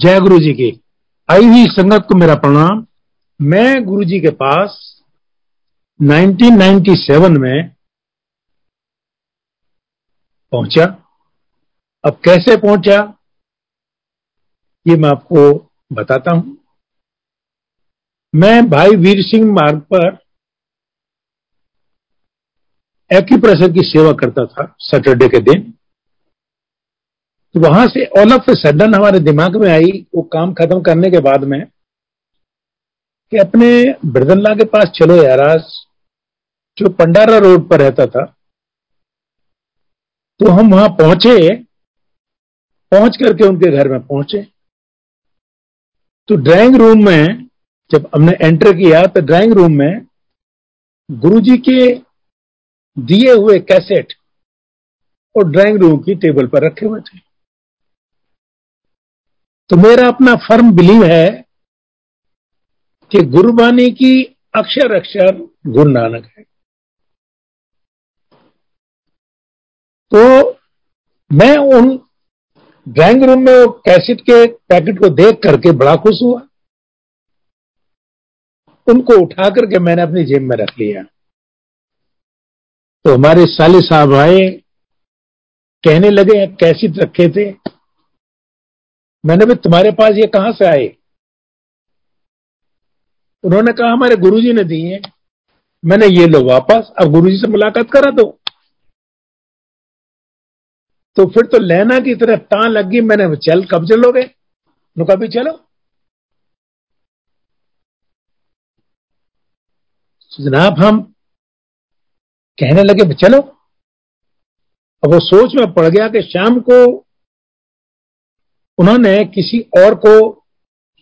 जय गुरु जी की। आई हुई संगत को मेरा प्रणाम। मैं गुरु जी के पास 1997 में पहुँचा। अब कैसे पहुँचा, ये मैं आपको बताता हूँ। मैं भाई वीर सिंह मार्ग पर एक्यूप्रेशर की सेवा करता था सैटरडे के दिन। तो वहाँ से ऑल ऑफ़ ए सडन हमारे दिमाग में आई वो काम खत्म करने के बाद में कि अपने ब्रदनला के पास चलो यार जो पंडारा रोड पर रहता था तो हम वहाँ पहुँचे, पहुँच करके उनके घर में पहुँचे। तो ड्राइंग रूम में जब हमने एंटर किया तो ड्राइंग रूम में गुरुजी के दिए हुए कैसेट और ड्राइंग रूम की टेबल पर रखे हुए थे। तो मेरा अपना फर्म बिलीव है कि गुरुबानी की अक्षर अक्षर गुरु नानक है। तो मैं उन ड्राइंग रूम में कैसेट के पैकेट को देख करके बड़ा खुश हुआ। उनको उठा करके मैंने अपनी जेब में रख लिया। तो हमारे साले साहब आए, कहने लगे कैसेट रखे थे? मैंने भी तुम्हारे पास ये कहाँ से आए? उन्होंने कहा, हमारे गुरुजी ने दिए मैंने ये लो वापस, अब गुरुजी से मुलाकात करा दो। तो फिर तो लेना की तरह ता लग गई मैंने चल कब चलोगे नुका भी चलो। जनाब, हम कहने लगे, चलो। अब वो सोच में पड़ गया कि शाम को उन्होंने किसी और को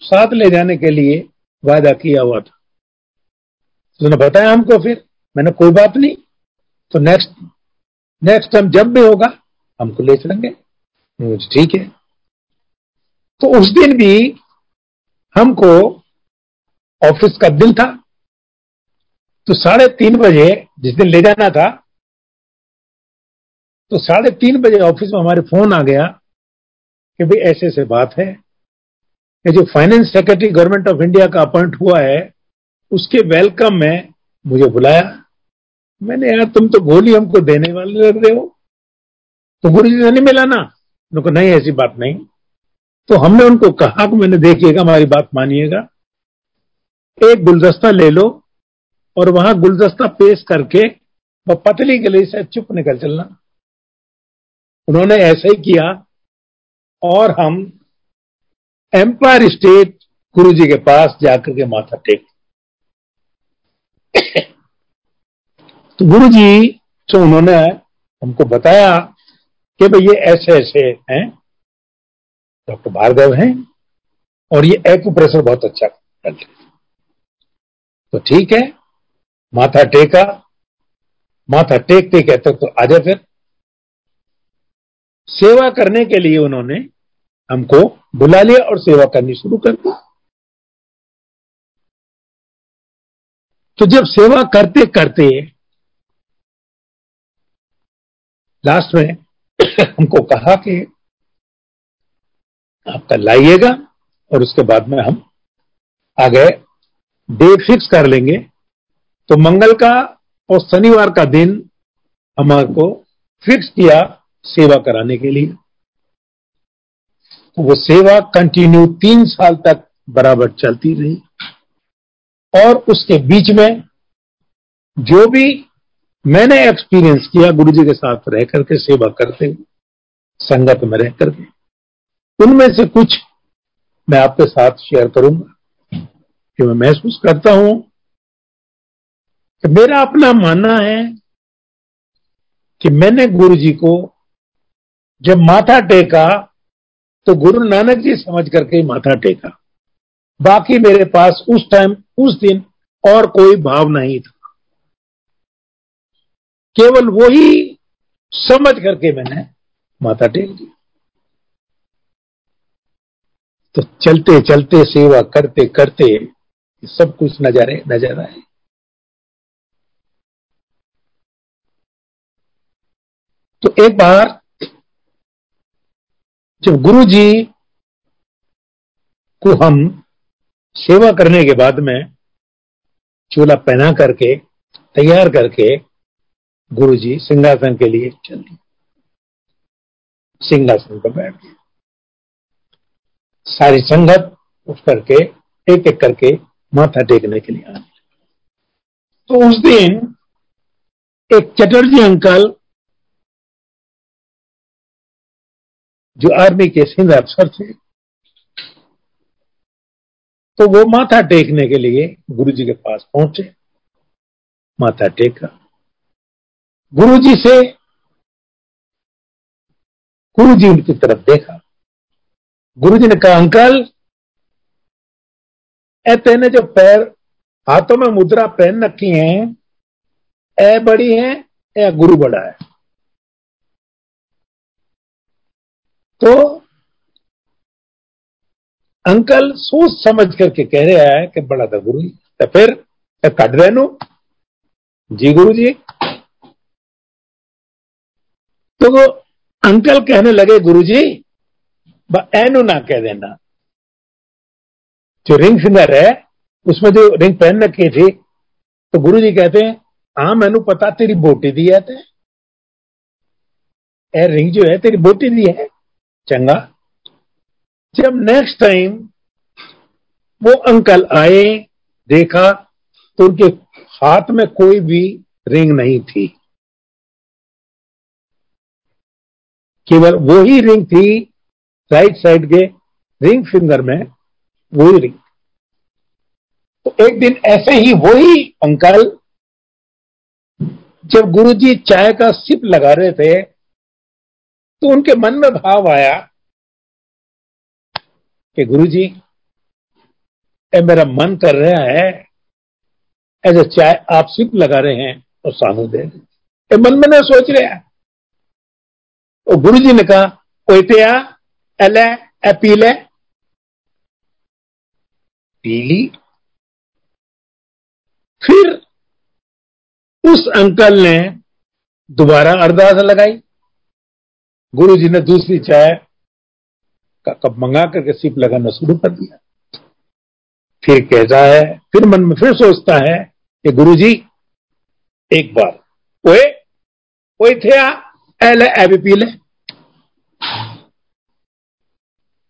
साथ ले जाने के लिए वायदा किया हुआ था। तो बताया हमको फिर, मैंने कोई बात नहीं तो नेक्स्ट नेक्स्ट टाइम जब भी होगा, हमको ले चलेंगे। ठीक है। तो उस दिन भी हमको ऑफ़िस का दिन था। तो साढ़े तीन बजे, जिस दिन ले जाना था तो साढ़े तीन बजे ऑफ़िस में हमारे फ़ोन आ गया। कि भाई ऐसे ऐसे बात है कि जो finance secretary government of India का अपॉइंट हुआ है, उसके वेलकम में मुझे बुलाया। मैंने यार तुम तो गोली हमको देने वाले लग रहे हो। तो गुरु जी से नहीं मिला ना? उनको नहीं, ऐसी बात नहीं। तो हमने उनको कहा कि मैंने देखिएगा, हमारी बात मानिएगा। एक गुलदस्ता ले लो और वहाँ गुलदस्ता पेश करके वह पतली गली से चुप निकल चलना। उन्होंने ऐसा ही किया। और हम एम्पायर स्टेट गुरु जी के पास जाकर के माथा टेक। तो गुरु जी तो उन्होंने हमको बताया कि भाई ये ऐसे ऐसे हैं, डॉक्टर भार्गव हैं, और ये एक्यूप्रेशर बहुत अच्छा करते तो ठीक है, माथा टेका, माथा टेकते कहते तो आजा फिर। सेवा करने के लिए उन्होंने हमको बुला लिया और सेवा करनी शुरू कर दी। तो जब सेवा करते करते लास्ट में हमको कहा कि आपका लाइएगा और उसके बाद में हम आ गए डेट फिक्स कर लेंगे। तो मंगल का और शनिवार का दिन हमारे को फिक्स किया सेवा कराने के लिए। वो सेवा कंटिन्यू तीन साल तक बराबर चलती रही। और उसके बीच में जो भी मैंने एक्सपीरियंस किया गुरु जी के साथ रह करके, सेवा करते हुए संगत में रह करके, उनमें से कुछ मैं आपके साथ शेयर करूँगा। कि मैं महसूस करता हूँ कि मेरा अपना मानना है कि मैंने गुरु जी को जब माथा टेका तो गुरु नानक जी समझ करके माथा टेका। बाकी मेरे पास उस टाइम उस दिन और कोई भाव नहीं था। केवल वही समझ करके मैंने माथा टेक दी। तो चलते चलते, सेवा करते करते, सब कुछ नजारे, नज़र आए तो एक बार जब गुरु जी को हम सेवा करने के बाद में चूल्हा पहना करके, तैयार करके गुरु जी सिंहासन के लिए चल दिए। सिंहासन पर बैठ गए। सारी संगत उठ करके, एक एक करके माथा टेकने के लिए आने तो उस दिन एक चटर्जी अंकल जो आर्मी के सिंध अफसर थे। तो वो माथा टेकने के लिए गुरु जी के पास पहुँचे। माथा टेका। गुरु जी से गुरु जी उनकी तरफ़ देखा। गुरु जी ने कहा, अंकल, ए तेने जो पैर, हाथों में मुद्रा पहन रखी है, ए बड़ी है या गुरु बड़ा है। तो अंकल सोच समझ करके कह रहा है कि बड़ा था गुरु जी। तो फिर कट रहनु जी गुरु जी। तो वो अंकल कहने लगे, गुरु जी एनु ना कह देना। जो रिंग फिंगर है उसमें जो रिंग पहन रखी थी तो गुरु जी कहते हैं हाँ मैनू पता तेरी बोटी दी है ए रिंग जो है तेरी बोटी दी है। चंगा। जब नेक्स्ट टाइम वो अंकल आए, देखा तो उनके हाथ में कोई भी रिंग नहीं थी। केवल वही रिंग थी राइट साइड के रिंग फिंगर में वही रिंग तो एक दिन ऐसे ही वही अंकल जब गुरुजी चाय का सिप लगा रहे थे तो उनके मन में भाव आया कि गुरु जी ए मेरा मन कर रहा है, ऐसे चाय आप सिप लगा रहे हैं और सामू दे ए मन में ना सोच रहे हैं। तो गुरु जी ने कहा ओतिया एले, ए पीले। पीली? फिर उस अंकल ने दोबारा अरदास लगाई। गुरु जी ने दूसरी चाय का कप मंगा करके सिप लगाना शुरू कर दिया। फिर कहता है फिर मन में फिर सोचता है कि गुरु जी एक बार, ओए ओए थे एल एबी पी ले।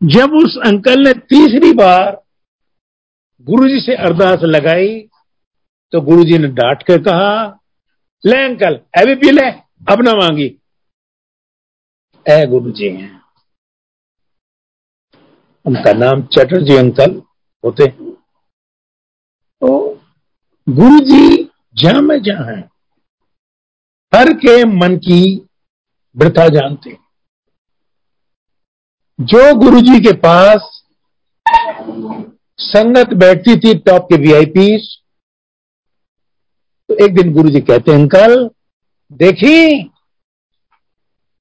जब उस अंकल ने तीसरी बार गुरुजी से अरदास लगाई तो गुरुजी ने डांट कर कहा, ले अंकल अभी पी ले अब ना मांगी ए गुरु जी हैं। उनका नाम चटर्जी अंकल होते तो गुरु जी जहाँ में जहाँ है, हर के मन की वृथा जानते हैं। जो गुरु जी के पास संगत बैठती थी टॉप के वीआईपी तो एक दिन गुरु जी कहते हैं, अंकल, देखी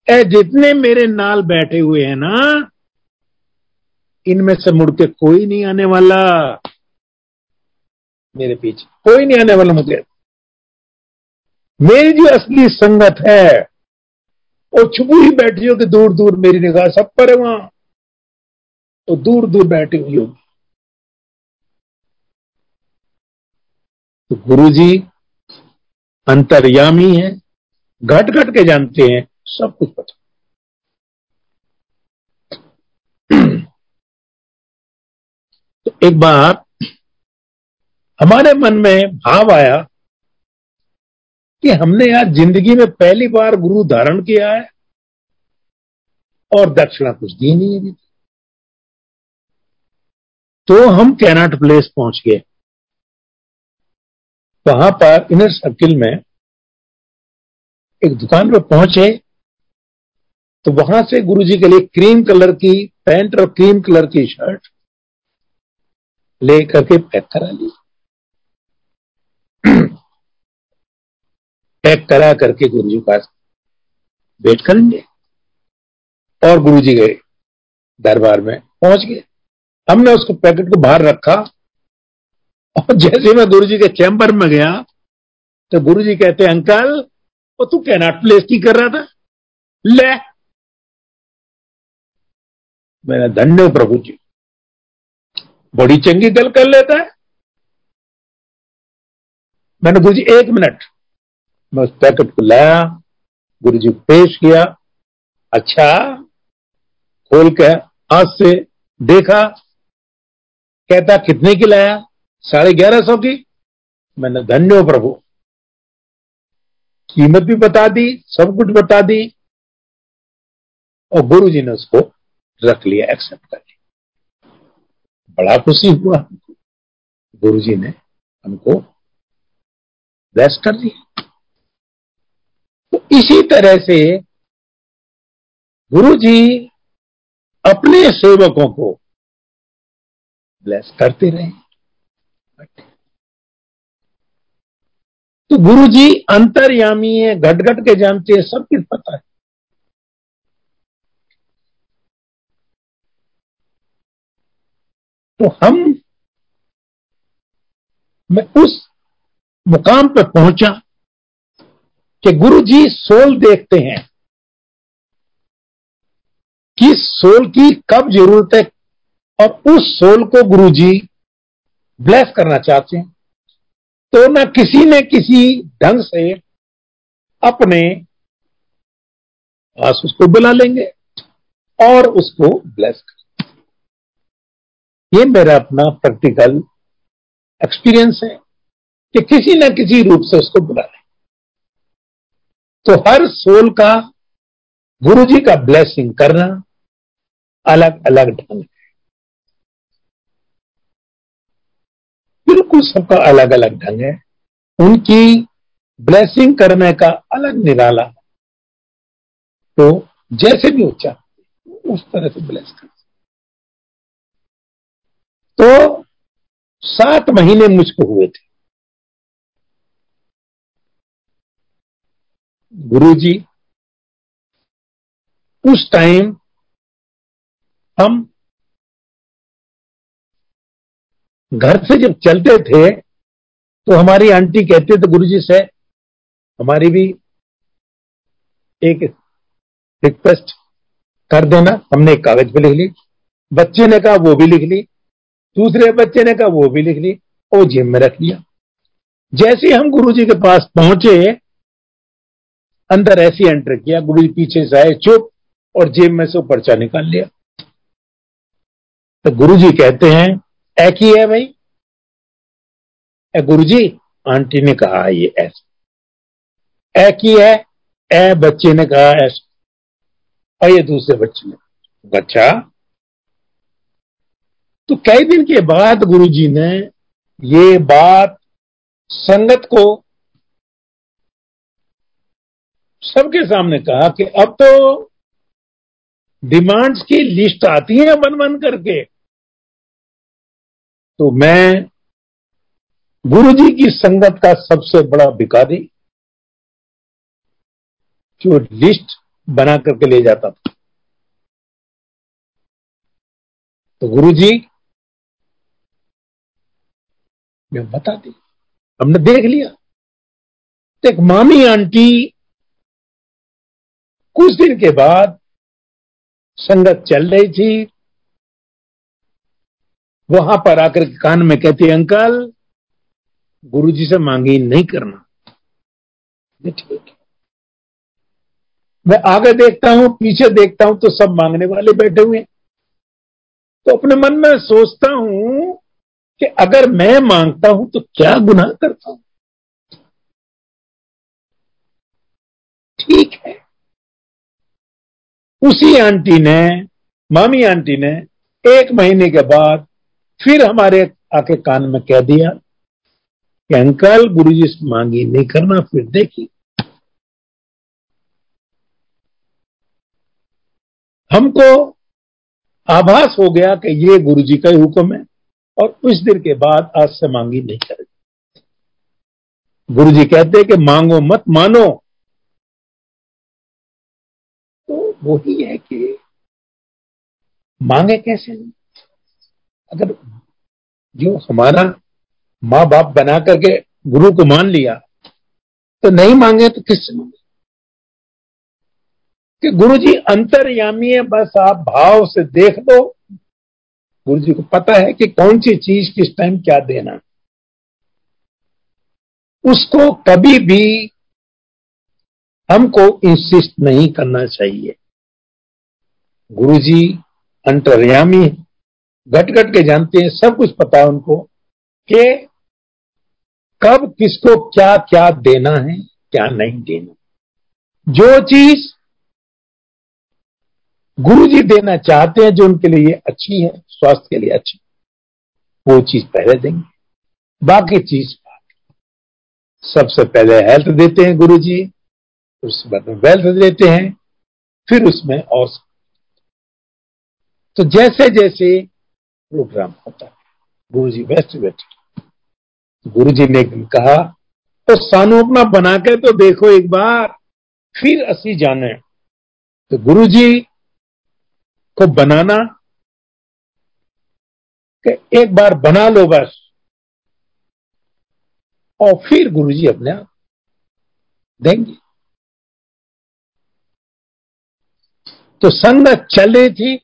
ए, जितने मेरे नाल बैठे हुए हैं ना, इनमें से मुड़ के कोई नहीं आने वाला। मेरे पीछे कोई नहीं आने वाला मुझे। मेरी जो असली संगत है, वो छुपू ही बैठी होगी दूर दूर मेरी निगाह सब पर है वहाँ। तो दूर दूर बैठी हुई होगी। तो गुरु जी अंतर्यामी है घट घट के जानते हैं सब कुछ पता। तो एक बार हमारे मन में भाव आया कि हमने यार ज़िंदगी में पहली बार गुरु धारण किया है और दक्षिणा कुछ दी नहीं है। तो हम कैनाट प्लेस पहुँच गए। वहाँ पर इनर सर्किल में एक दुकान पर पहुँचे तो वहाँ से गुरुजी के लिए क्रीम कलर की पैंट और क्रीम कलर की शर्ट ले करके पैक करा ली पैक करा करके गुरु जी पास वेट करेंगे और गुरु जी गए दरबार में, पहुँच गए। हमने उसको पैकेट को बाहर रखा। और जैसे मैं गुरु जी के चैम्बर में गया तो गुरु जी कहते, अंकल, वो तू कैनाट प्लेस की कर रहा था? ले मेरा धन्य प्रभु जी। बड़ी चंगी गल कर लेता है। मैंने गुरु जी, एक मिनट। मैं उस पैकेट को लाया, गुरु जी पेश किया। अच्छा खोल के हाथ से देखा। कहता, कितने की लाया? साढ़े ग्यारह सौ की। मैंने धन्यो प्रभु। कीमत भी बता दी, सब कुछ बता दी। और गुरु जी ने उसको रख लिया एक्सेप्ट कर लिया। बड़ा खुशी हुआ गुरु जी ने हमको ब्लेस कर दिया। तो इसी तरह से गुरु जी अपने सेवकों को ब्लेस करते रहे। तो गुरु जी अंतर्यामी है घट घट के जानते हैं, सब कुछ पता है। तो हम, मैं उस मुकाम पर पहुँचा कि गुरु जी सोल देखते हैं। कि सोल की कब ज़रूरत है? और उस सोल को गुरु जी ब्लेस करना चाहते हैं। तो ना किसी ने किसी ढंग से अपने पास उसको बुला लेंगे और उसको ब्लेस कर ये मेरा अपना प्रैक्टिकल एक्सपीरियंस है कि किसी न किसी रूप से उसको बुला लें। तो हर सोल का गुरु जी का ब्लेसिंग करना अलग अलग ढंग है। बिल्कुल सबका अलग अलग ढंग है। उनकी ब्लेसिंग करने का अलग निराला तो जैसे भी उच्चा उस तरह से ब्लेस कर। तो सात महीने मुझको हुए थे। गुरुजी, उस टाइम हम घर से जब चलते थे तो हमारी आंटी कहते थे, गुरुजी से, हमारी भी एक रिक्वेस्ट कर देना, हमने एक कागज़ पे लिख ली। बच्चे ने कहा, वो भी लिख ली। दूसरे बच्चे ने कहा, वो भी लिख ली और जेब में रख लिया। जैसे हम गुरु जी के पास पहुँचे, अंदर ऐसी एंटर किया, गुरु जी पीछे से आए, चुप, और जेब में से पर्चा निकाल लिया। तो गुरु जी कहते हैं एक ही है भाई? ए गुरु जी, आंटी ने कहा, ये ऐसा। एक ही है? ए बच्चे ने कहा, ऐसा। और ये दूसरे बच्चे ने अच्छा तो कई दिन के बाद गुरु जी ने ये बात संगत को सबके सामने कहा कि अब तो डिमांड्स की लिस्ट आती है बन बन करके। तो मैं गुरु जी की संगत का सबसे बड़ा भिकारी जो लिस्ट बना करके ले जाता था। तो गुरु जी मैं बता दी। हमने देख लिया। तो एक मामी आंटी, कुछ दिन के बाद संगत चल रही थी। वहाँ पर आकर के कान में कहती, अंकल, गुरुजी से मांगी नहीं करना। ठीक मैं आगे देखता हूँ, पीछे देखता हूँ तो सब मांगने वाले बैठे हुए तो अपने मन में सोचता हूँ कि अगर मैं माँगता हूँ तो क्या गुनाह करता हूँ? ठीक है। उसी आंटी ने, मामी आंटी ने एक महीने के बाद फिर हमारे आके कान में कह दिया कि अंकल गुरु जी मांगी नहीं करना, फिर देखिए। हमको आभास हो गया कि ये गुरु जी का ही हुक्म है। और उस दिन के बाद आज से मांगी नहीं करेगी। गुरु जी कहते कि मांगो मत, मानो। तो वही है कि मांगे कैसे? अगर जो हमारा माँ बाप बना करके गुरु को मान लिया तो नहीं मांगे तो किससे मांगे? कि गुरु जी अंतर्यामी है, बस आप भाव से देख लो गुरु जी को पता है कि कौन सी चीज़ किस टाइम क्या देना उसको कभी भी हमको इंसिस्ट नहीं करना चाहिए। गुरु जी अंतर्यामी घट घट के जानते हैं, सब कुछ पता है उनको कि कब किसको क्या क्या देना है, क्या नहीं देना। जो चीज़ गुरु जी देना चाहते हैं जो उनके लिए अच्छी है, स्वास्थ्य के लिए अच्छी वो चीज़ पहले देंगे। बाकी चीज़ सबसे पहले हेल्थ देते हैं गुरु जी उसके बाद में वेल्थ देते हैं, फिर उसमें और तो जैसे जैसे प्रोग्राम होता है गुरु जी बेस्ट बेस्ट गुरु जी ने कहा तो सानू अपना बना के तो देखो एक बार, फिर असी जाने तो गुरु जी को बनाना कि एक बार बना लो बस। और फिर गुरु जी अपने आप देंगे। तो संगत चल रही थी।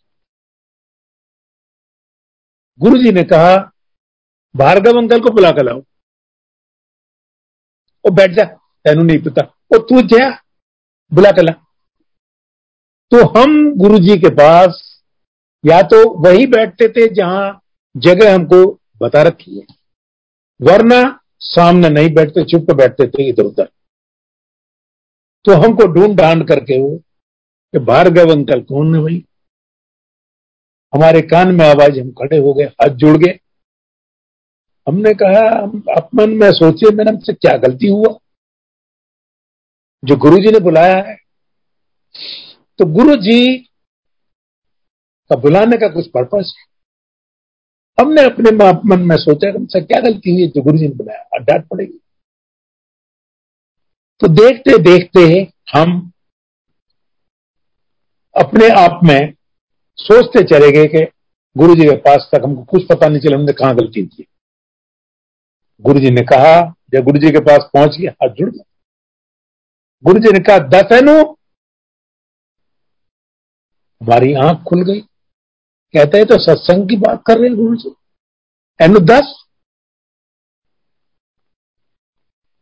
गुरु जी ने कहा, भार्गव अंकल को बुला कर लाओ। वो बैठ जा, तेनू नहीं पता। वो तू जा, बुला कर ला। तो हम गुरु जी के पास या तो वही बैठते थे जहाँ जगह हमको बता रखी है। वरना सामने नहीं बैठते, चुप बैठते थे इधर उधर। तो हमको ढूंढ ढांड करके वो कि भार्गव अंकल कौन है भाई? हमारे कान में आवाज़ हम खड़े हो गए, हाथ जुड़ गए। हमने कहा, हम अपमन में सोचे मैंने हमसे क्या गलती हुआ? जो गुरु जी ने बुलाया है तो गुरु जी का बुलाने का कुछ पर्पज है। हमने अपने मन में सोचा हमसे क्या गलती हुई? जो गुरु जी ने बुलाया। डांट पड़ेगी। तो देखते देखते हम अपने आप में सोचते चले गए कि गुरु जी के पास तक हमको कुछ पता नहीं चला, हमने कहाँ गलती की। गुरु जी ने कहा, जब गुरु जी के पास पहुँच गया, हाथ जुड़ गया गुरु जी ने कहा, दस है हमारी आँख खुल गई। कहते हैं तो सत्संग की बात कर रहे हैं गुरु जी। दस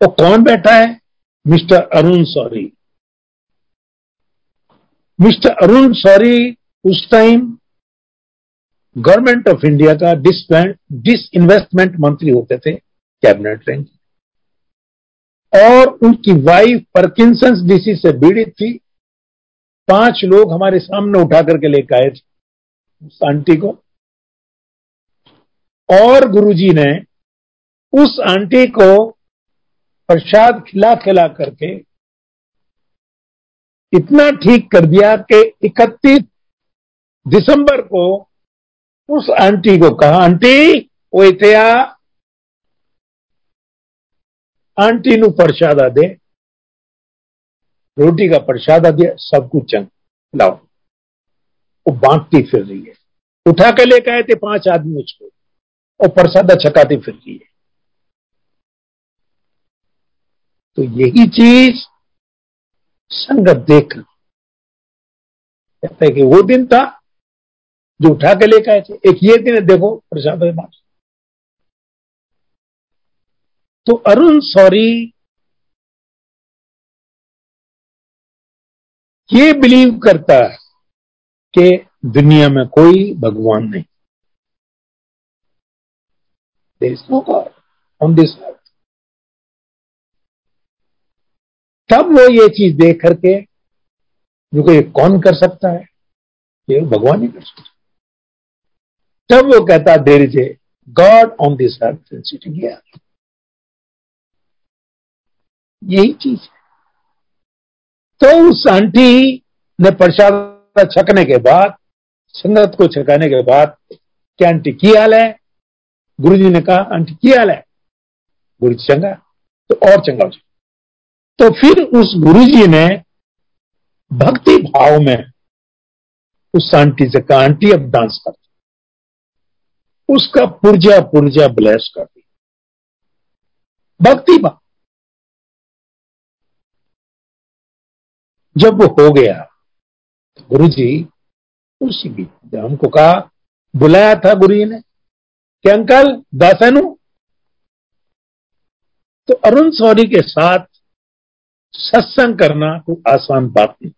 वो कौन बैठा है? Mister Arun sorry. Mister Arun sorry उस टाइम गवर्नमेंट ऑफ़ इंडिया का डिस इन्वेस्टमेंट मंत्री होते थे कैबिनेट रैंक और उनकी वाइफ परकिंसंस डिसीज से पीड़ित थी। पाँच लोग हमारे सामने उठा करके लेकर आए थे उस आंटी को। और गुरुजी ने उस आंटी को प्रसाद खिला खिला करके इतना ठीक कर दिया कि 31 दिसंबर को उस आंटी को कहा, आंटी, वो इतया, आंटी नु प्रसाद दे। रोटी का प्रसाद दिया सब कुछ चंग लाओ। वो बांटती फिर रही है। उठा के लेकर आए थे पाँच आदमी उसको। और प्रसाद छकाती फिर रही है। तो यही चीज़ संगत देख कहते कि वो दिन था जो उठा के लेकर आए थे। एक ये दिन है, देखो, प्रसाद तो अरुण सॉरी ये बिलीव करता है कि दुनिया में कोई भगवान नहीं। ऑन दिस अर्थ तब वो ये चीज़ देख करके, जो ये कौन कर सकता है? ये भगवान ही कर सकता तब वो कहता there a god on this earth sitting यही चीज़ है। तो उस आंटी ने प्रसाद छकने के बाद, संगत को छकाने के बाद, क्या आंटी की हाल है? गुरु जी ने कहा, आंटी की हाल है। गुरु जी चंगा तो और चंगा हो तो फिर उस गुरु जी ने भक्ति भाव में उस आंटी से कहा, आंटी, अब डांस कर। उसका पुर्जा पुर्जा ब्लेस कर दी। भक्ति भाव। जब वो हो गया तो गुरु जी उसी भी हमको कहा, बुलाया था गुरु जी ने कि अंकल, दासनु। तो अरुण सौरी के साथ सत्संग करना कोई आसान बात नहीं।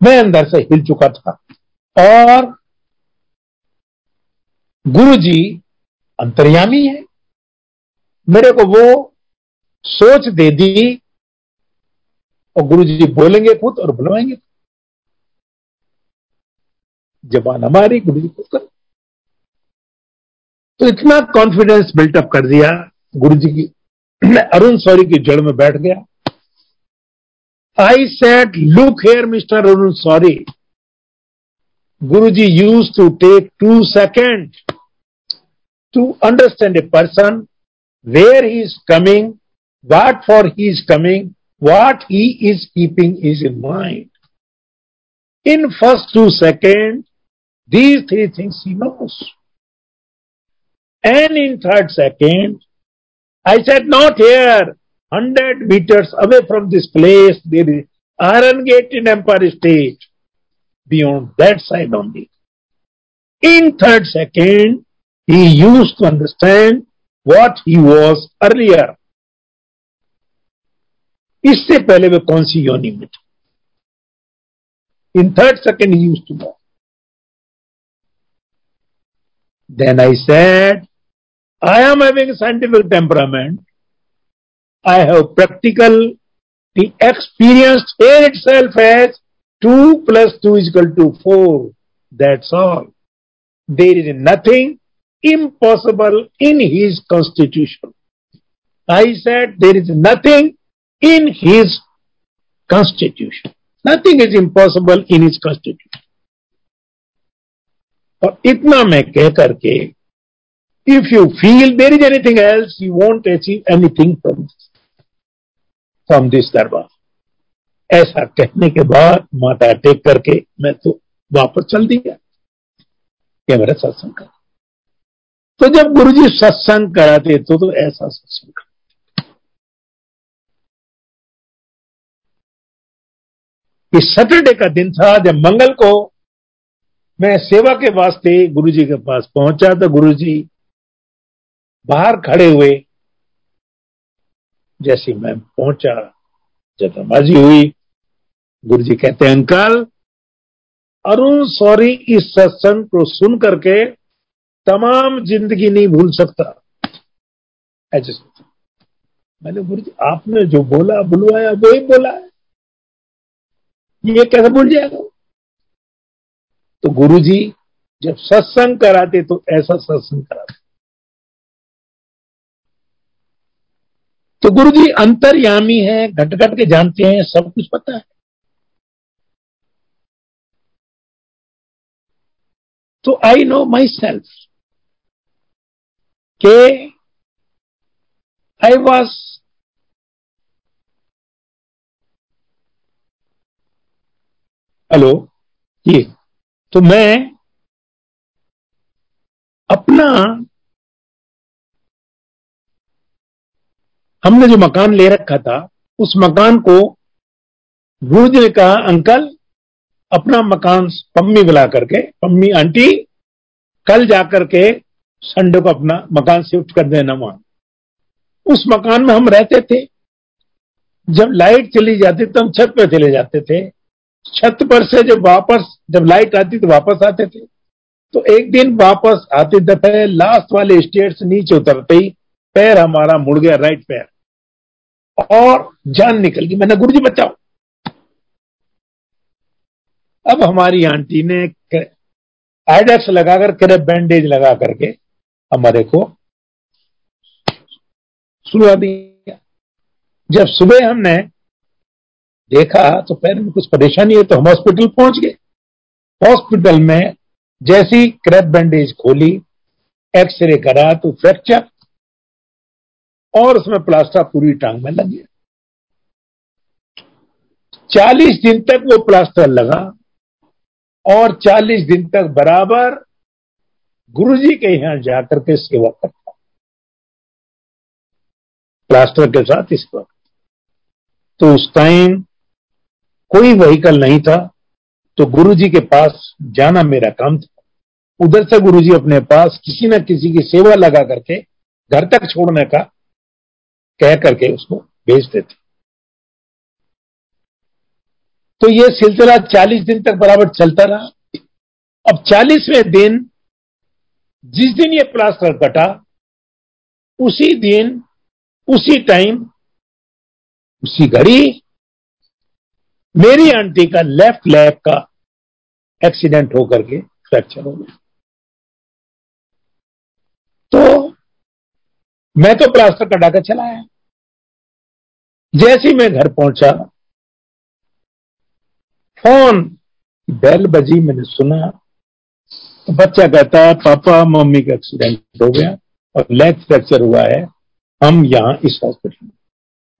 मैं अंदर से हिल चुका था और गुरु जी अंतर्यामी है। मेरे को वो सोच दे दी और गुरु जी बोलेंगे खुद और बुलवाएँगे जबान हमारी गुरु जी खुद कर। तो इतना कॉन्फिडेंस बिल्टअप कर दिया गुरु जी की। मैं अरुण सौरी की जड़ में बैठ गया। I said look here mister Arun sorry Guru ji use to take two second to understand a person where he is coming what for he is coming what he is keeping is in mind. In first two seconds, these three things he knows. And in third second, I said, not here, 100 meters away from this place, there is Iron Gate in Empire State. Beyond that side only. In third second, he used to understand what he was earlier. इससे पहले वे कौन सी योनि में थे? In third second use to know then I said I am having scientific temperament I have practical the experience here itself as two plus two equal to four that's all there is nothing impossible in his constitution. I said, there is nothing in his constitution. Nothing is impossible in his constitution. और इतना मैं कह करके if you feel there is anything else you want achieve anything from from this दरबार ऐसा कहने के बाद माता टेक करके मैं तो वापस चल दिया ये मेरा सत्संग कर तो जब गुरुजी सत्संग कराते तो तो ऐसा सत्संग ये सैटरडे का दिन था जब मंगल को मैं सेवा के वास्ते गुरुजी के पास पहुँचा तो गुरुजी बाहर खड़े हुए। जैसे मैं पहुँचा जतमाजी हुई। गुरुजी कहते हैं अंकल, अरुण, सॉरी, इस सत्संग को सुन करके तमाम ज़िंदगी नहीं भूल सकता। मैंने गुरु जी आपने जो बोला, बुलवाया, वही बोला है। ये कैसे भूल जाएगा? तो गुरु जी जब सत्संग कराते तो ऐसा सत्संग कराते। तो गुरु जी अंतर्यामी है घट घट के जानते हैं, सब कुछ पता है। तो आई नो माई सेल्फ के आई वॉज़ हेलो, ये। तो मैं अपना हमने जो मकान ले रखा था, उस मकान को गुरु जी ने कहा अंकल अपना मकान पम्मी बुला करके, पम्मी आंटी, कल जाकर के संडे को अपना मकान शिफ्ट कर देना वहाँ। उस मकान में हम रहते थे। जब लाइट चली जाती तो हम छत पे चले जाते थे। छत पर से जब वापस, जब लाइट आती तो वापस आते थे। तो एक दिन वापस आते दफे लास्ट वाले स्टेट से नीचे उतरते ही पैर हमारा मुड़ गया राइट पैर। और जान निकल गई, मैंने गुरु जी बचाओ। अब हमारी आंटी ने आइडेक्स लगाकर करे बैंडेज लगा करके हमारे को सुलवा दिया। जब सुबह हमने देखा तो पैर में कुछ परेशानी है तो हम हॉस्पिटल पहुँच गए। हॉस्पिटल में जैसी क्रैप बैंडेज खोली एक्सरे करा तो फ्रैक्चर और उसमें प्लास्टर पूरी टांग में लग गया। चालीस दिन तक वो प्लास्टर लगा, और चालीस दिन तक बराबर गुरुजी के यहाँ जाकर के सेवा करता प्लास्टर के साथ इस वक्त। तो उस टाइम कोई व्हीकल नहीं था तो गुरु जी के पास जाना मेरा काम था। उधर से गुरुजी अपने पास किसी न किसी की सेवा लगा करके घर तक छोड़ने का कह करके उसको भेज देते। तो ये सिलसिला 40 दिन तक बराबर चलता रहा। अब चालीसवें दिन, जिस दिन ये प्लास्टर कटा, उसी दिन, उसी टाइम उसी घड़ी मेरी आंटी का लेफ़्ट लेग का एक्सीडेंट होकर के फ्रैक्चर हो गया। तो मैं तो प्लास्टर कटा कर चला आया जैसे मैं घर पहुँचा, फ़ोन बेल बजी, मैंने सुना। तो बच्चा कहता है, पापा, मम्मी का एक्सीडेंट हो गया और लेग फ्रैक्चर हुआ है। हम यहाँ इस हॉस्पिटल में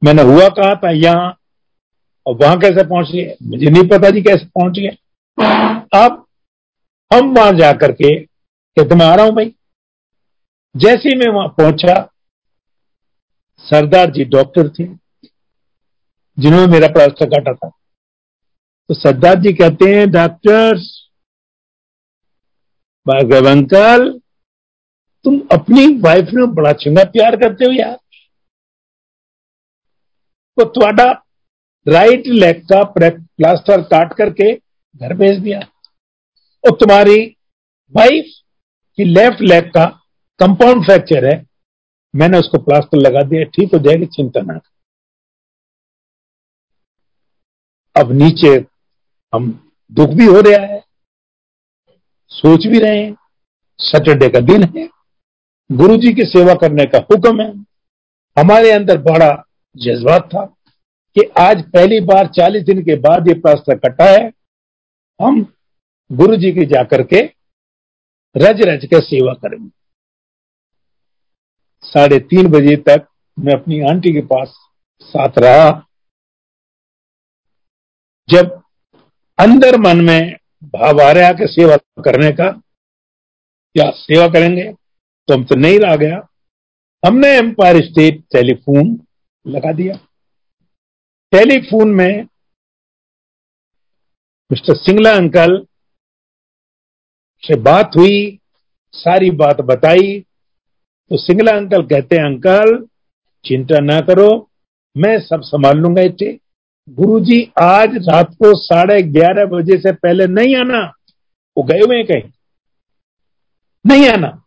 मैंने, हुआ कहा था? यहाँ और वहाँ कैसे पहुँच गए मुझे नहीं पता जी कैसे पहुँच गए अब हम वहाँ जाकर के कहते, मैं आ रहा हूँ भाई। जैसे ही मैं वहाँ पहुँचा, सरदार जी डॉक्टर थे, जिन्होंने मेरा प्लास्टर काटा था। तो सरदार जी कहते हैं, डॉक्टर्स भार्गव अंकल, तुम अपनी वाइफ ने बड़ा चंगा प्यार करते हो यार। तो थोड़ा राइट लेग का प्लास्टर काट करके घर भेज दिया। और तुम्हारी वाइफ की लेफ़्ट लेग का कंपाउंड फ्रैक्चर है, मैंने उसको प्लास्टर लगा दिया, ठीक हो जाएगी, चिंता ना अब नीचे हम दुख भी हो रहा है, सोच भी रहे हैं सैटरडे का दिन है गुरु जी की सेवा करने का हुक्म है, हमारे अंदर बड़ा जज्बात था। कि आज पहली बार 40 दिन के बाद ये प्लास्टर कटा है। हम गुरु जी की जाकर के रज रज के सेवा करेंगे। साढ़े तीन बजे तक मैं अपनी आंटी के पास साथ रहा। जब अंदर मन में भाव आ रहा कि सेवा करने का, क्या सेवा करेंगे? तो हम तो नहीं रह गया। हमने एम्पायर स्टेट टेलीफोन लगा दिया। टेलीफोन में मिस्टर सिंगला अंकल से बात हुई, सारी बात बताई। तो सिंगला अंकल कहते हैं, अंकल, चिंता ना करो, मैं सब संभाल लूँगा इतने गुरुजी, आज रात को साढ़े ग्यारह बजे से पहले नहीं आना। वो गए हुए कहीं? नहीं आना।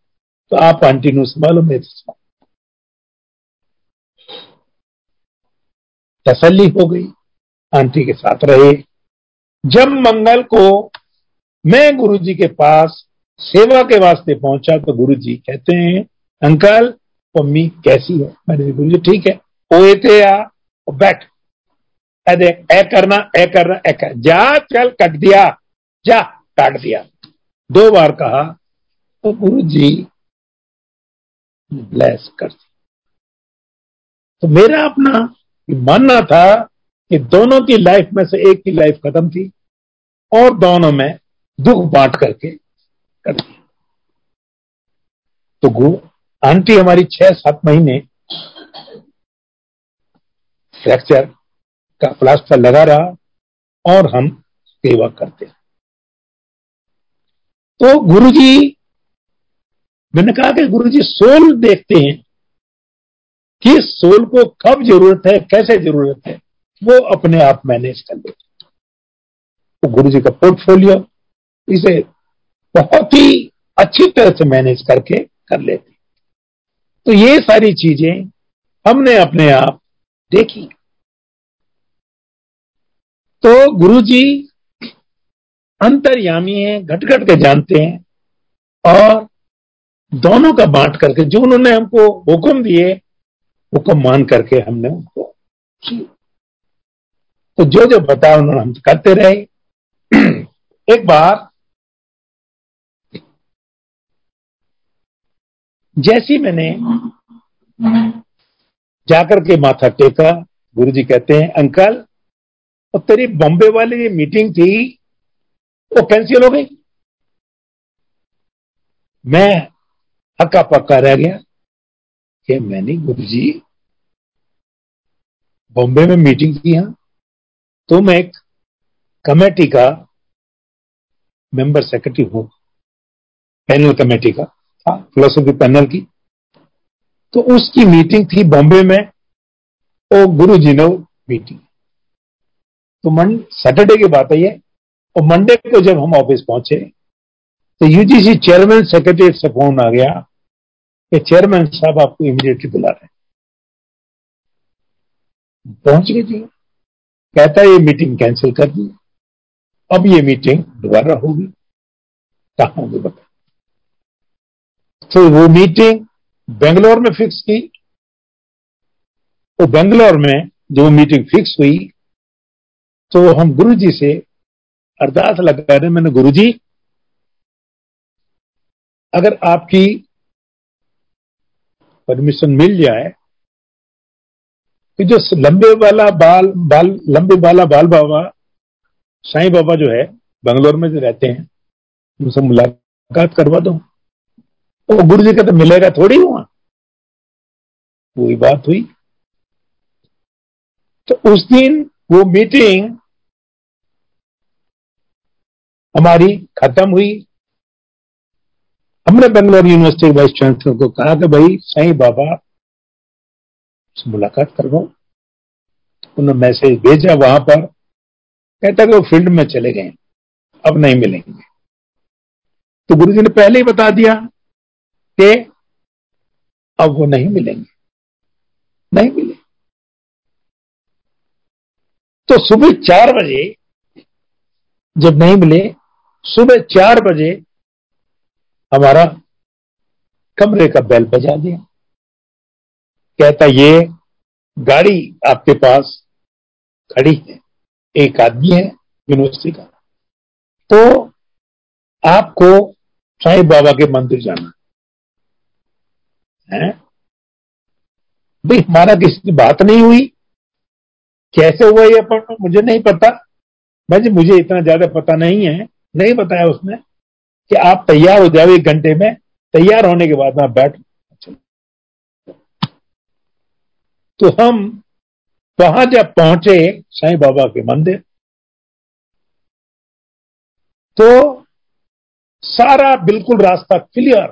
तो आप आंटी संभालो मेरे तसल्ली हो गई। आंटी के साथ रहे। जब मंगल को मैं गुरुजी के पास सेवा के वास्ते पहुँचा तो गुरुजी कहते हैं, अंकल, मम्मी कैसी है? मैंने गुरु जी ठीक है। ओए थे आ, बैठ। देख ए करना ए करना ए कर। जा, चल, कट दिया। जा, काट दिया। दो बार कहा तो गुरु जी ब्लेस कर दी। तो मेरा अपना मानना था कि दोनों की लाइफ में से एक की लाइफ खत्म थी और दोनों में दुख बांट करके कर तो गु आंटी हमारी छह सात महीने फ्रैक्चर का प्लास्टर लगा रहा और हम सेवा करते तो गुरुजी, मैंने कहा कि गुरुजी सोल देखते हैं। कि सोल को कब ज़रूरत है, कैसे ज़रूरत है, वो अपने आप मैनेज कर लेते तो गुरु जी का पोर्टफोलियो इसे बहुत ही अच्छी तरह से मैनेज करके कर लेते तो ये सारी चीज़ें हमने अपने आप देखी। तो गुरु जी अंतर्यामी है घट घट के जानते हैं और दोनों का बांट करके जो उन्होंने हमको हुक्म दिए हुक्म मान करके हमने उनको तो जो जो बताया उन्होंने हम करते रहे। एक बार जैसी मैंने जाकर के माथा टेका गुरु जी कहते हैं, अंकल, और तेरी बॉम्बे वाली ये मीटिंग थी, वो कैंसिल हो गई। मैं हक्का पक्का रह गया कि मैंने गुरु जी बॉम्बे में मीटिंग की यहाँ तो मैं एक कमेटी का मेंबर सेक्रेटरी हूँ। पैनल कमेटी का था फिलोसफी पैनल की। तो उसकी मीटिंग थी बॉम्बे में और गुरु जी ने मीटिंग। तो सैटरडे की बात आई है और मंडे को जब हम ऑफ़िस पहुँचे तो यूजीसी चेयरमैन सेक्रेटरी से फ़ोन आ गया कि चेयरमैन साहब आपको इमीडिएटली बुला रहे पहुँच गई जी कहता, ये मीटिंग कैंसिल कर दी। अब ये मीटिंग दोबारा होगी। कहा बता? तो वो मीटिंग बेंगलोर में फिक्स की। वो बेंगलोर में जो मीटिंग फिक्स हुई तो हम गुरु जी से अरदास लगा रहे मैंने गुरु जी अगर आपकी परमिशन मिल जाए कि जो लंबे वाला बाल बाल, लंबे वाला बाल बाबा, साईं बाबा जो है, बंगलोर में जो रहते हैं, उनसे मुलाकात करवा दो। तो गुरु जी का तो मिलेगा थोड़ी वहाँ? वही बात हुई। तो उस दिन वो मीटिंग हमारी खत्म हुई। हमने बेंगलोर यूनिवर्सिटी वाइस चांसलर को कहा कि भाई, साईं बाबा से मुलाकात करवाओ उन्होंने मैसेज भेजा वहाँ पर, कहता कि वो फ़ील्ड में चले गए, अब नहीं मिलेंगे। तो गुरु जी ने पहले ही बता दिया कि अब वो नहीं मिलेंगे। नहीं मिले। तो सुबह चार बजे, जब नहीं मिले, सुबह चार बजे हमारा कमरे का बेल बजा दिया। कहता, ये गाड़ी आपके पास खड़ी है। एक आदमी है यूनिवर्सिटी का। तो आपको साईं बाबा के मंदिर जाना है। भाई हमारा किसी बात नहीं हुई। कैसे हुआ ये पर मुझे नहीं पता। भाई मुझे इतना ज़्यादा पता नहीं है। नहीं बताया उसने कि आप तैयार हो जाओ एक घंटे में। तैयार होने के बाद मैं बैठ। तो हम वहाँ जब पहुँचे साईं बाबा के मंदिर तो सारा बिल्कुल रास्ता क्लियर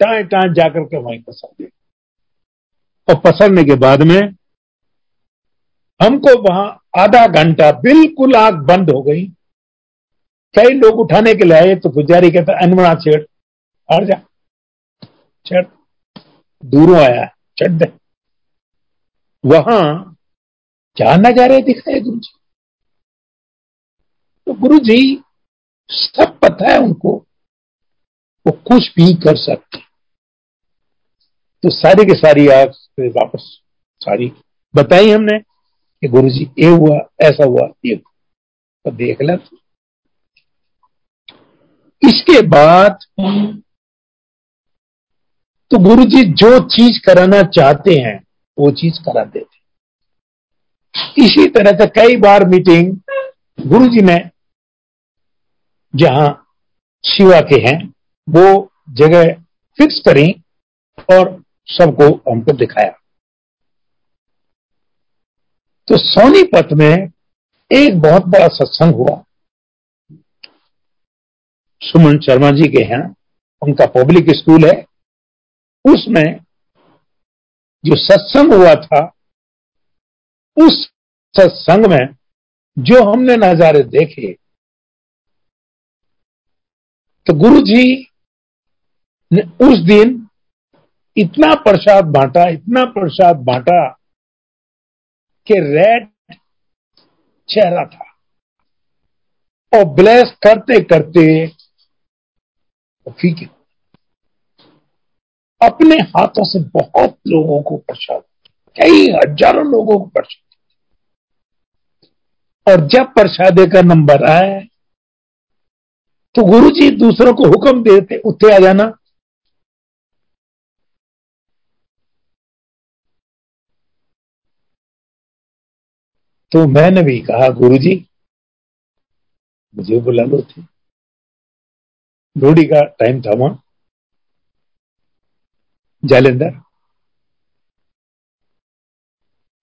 टाए टाए जाकर के वहीं पसर गए और पसरने के बाद में हमको वहाँ आधा घंटा बिल्कुल आग बंद हो गई। कई लोग उठाने के लिए आए तो पुजारी कहता अनमणा छेड़ हट जा, छेड़, दूरों आया चढ़ दे। वहाँ क्या नजारे दिखाए गुरु जी तो गुरु जी सब पता है उनको, वो कुछ भी कर सकते। तो सारी की सारी आग वापस सारी बताई हमने कि गुरु जी ये हुआ, ऐसा हुआ, ये हुआ। तो देख ले इसके बाद तो गुरु जी जो चीज़ कराना चाहते हैं वो चीज़ करा देते इसी तरह से कई बार मीटिंग गुरु जी ने जहाँ शिवा के हैं, वो जगह फिक्स करी और सबको हमको दिखाया। तो सोनीपत में एक बहुत बड़ा सत्संग हुआ। सुमन शर्मा जी के हैं, उनका पब्लिक स्कूल है। उसमें जो सत्संग हुआ था, उस सत्संग में जो हमने नजारे देखे तो गुरु जी ने उस दिन इतना प्रसाद बांटा, इतना प्रसाद बांटा कि रेड चेहरा था। और ब्लेस करते करते फीके। अपने हाथों से बहुत लोगों को प्रसाद कई हज़ारों लोगों को प्रसाद और जब प्रसादे का नंबर आए तो गुरु जी दूसरों को हुक्म देते, उठे आ जाना। तो मैंने भी कहा गुरु जी मुझे बुला लो थे। लोहड़ी का टाइम था वहाँ। जालंधर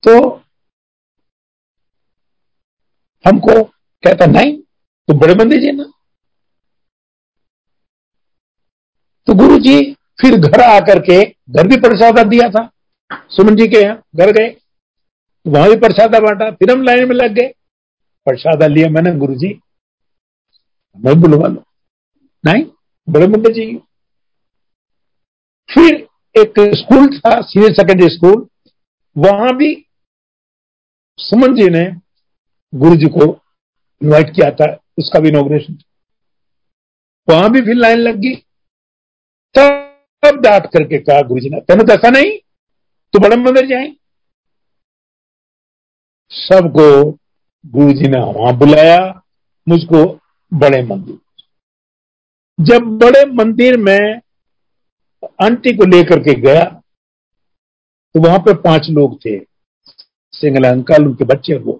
तो हमको कहता, नहीं तो बड़े बंदे जी ना। तो गुरु जी फिर घर आकर के, घर भी प्रसादा दिया था। सुमन जी के यहाँ घर गए वहाँ भी प्रसादा बांटा। फिर हम लाइन में लग गए, प्रसादा लिया मैंने गुरु जी मैं बुलवा लो नहीं, बड़े बंदे जी फिर एक स्कूल था, सीनियर सेकेंडरी स्कूल। वहाँ भी सुमन जी ने गुरु जी को इनवाइट किया था, उसका भी इनोग्रेशन वहाँ भी फिर लाइन लग गई। तब डांट करके कहा गुरु जी ने तेने तो ऐसा नहीं? तो बड़े मंदिर जाए? सबको गुरु जी ने वहाँ बुलाया, मुझको बड़े मंदिर। जब बड़े मंदिर में आंटी को लेकर के गया तो वहाँ पे पाँच लोग थे। सिंगला अंकल, उनके बच्चे वो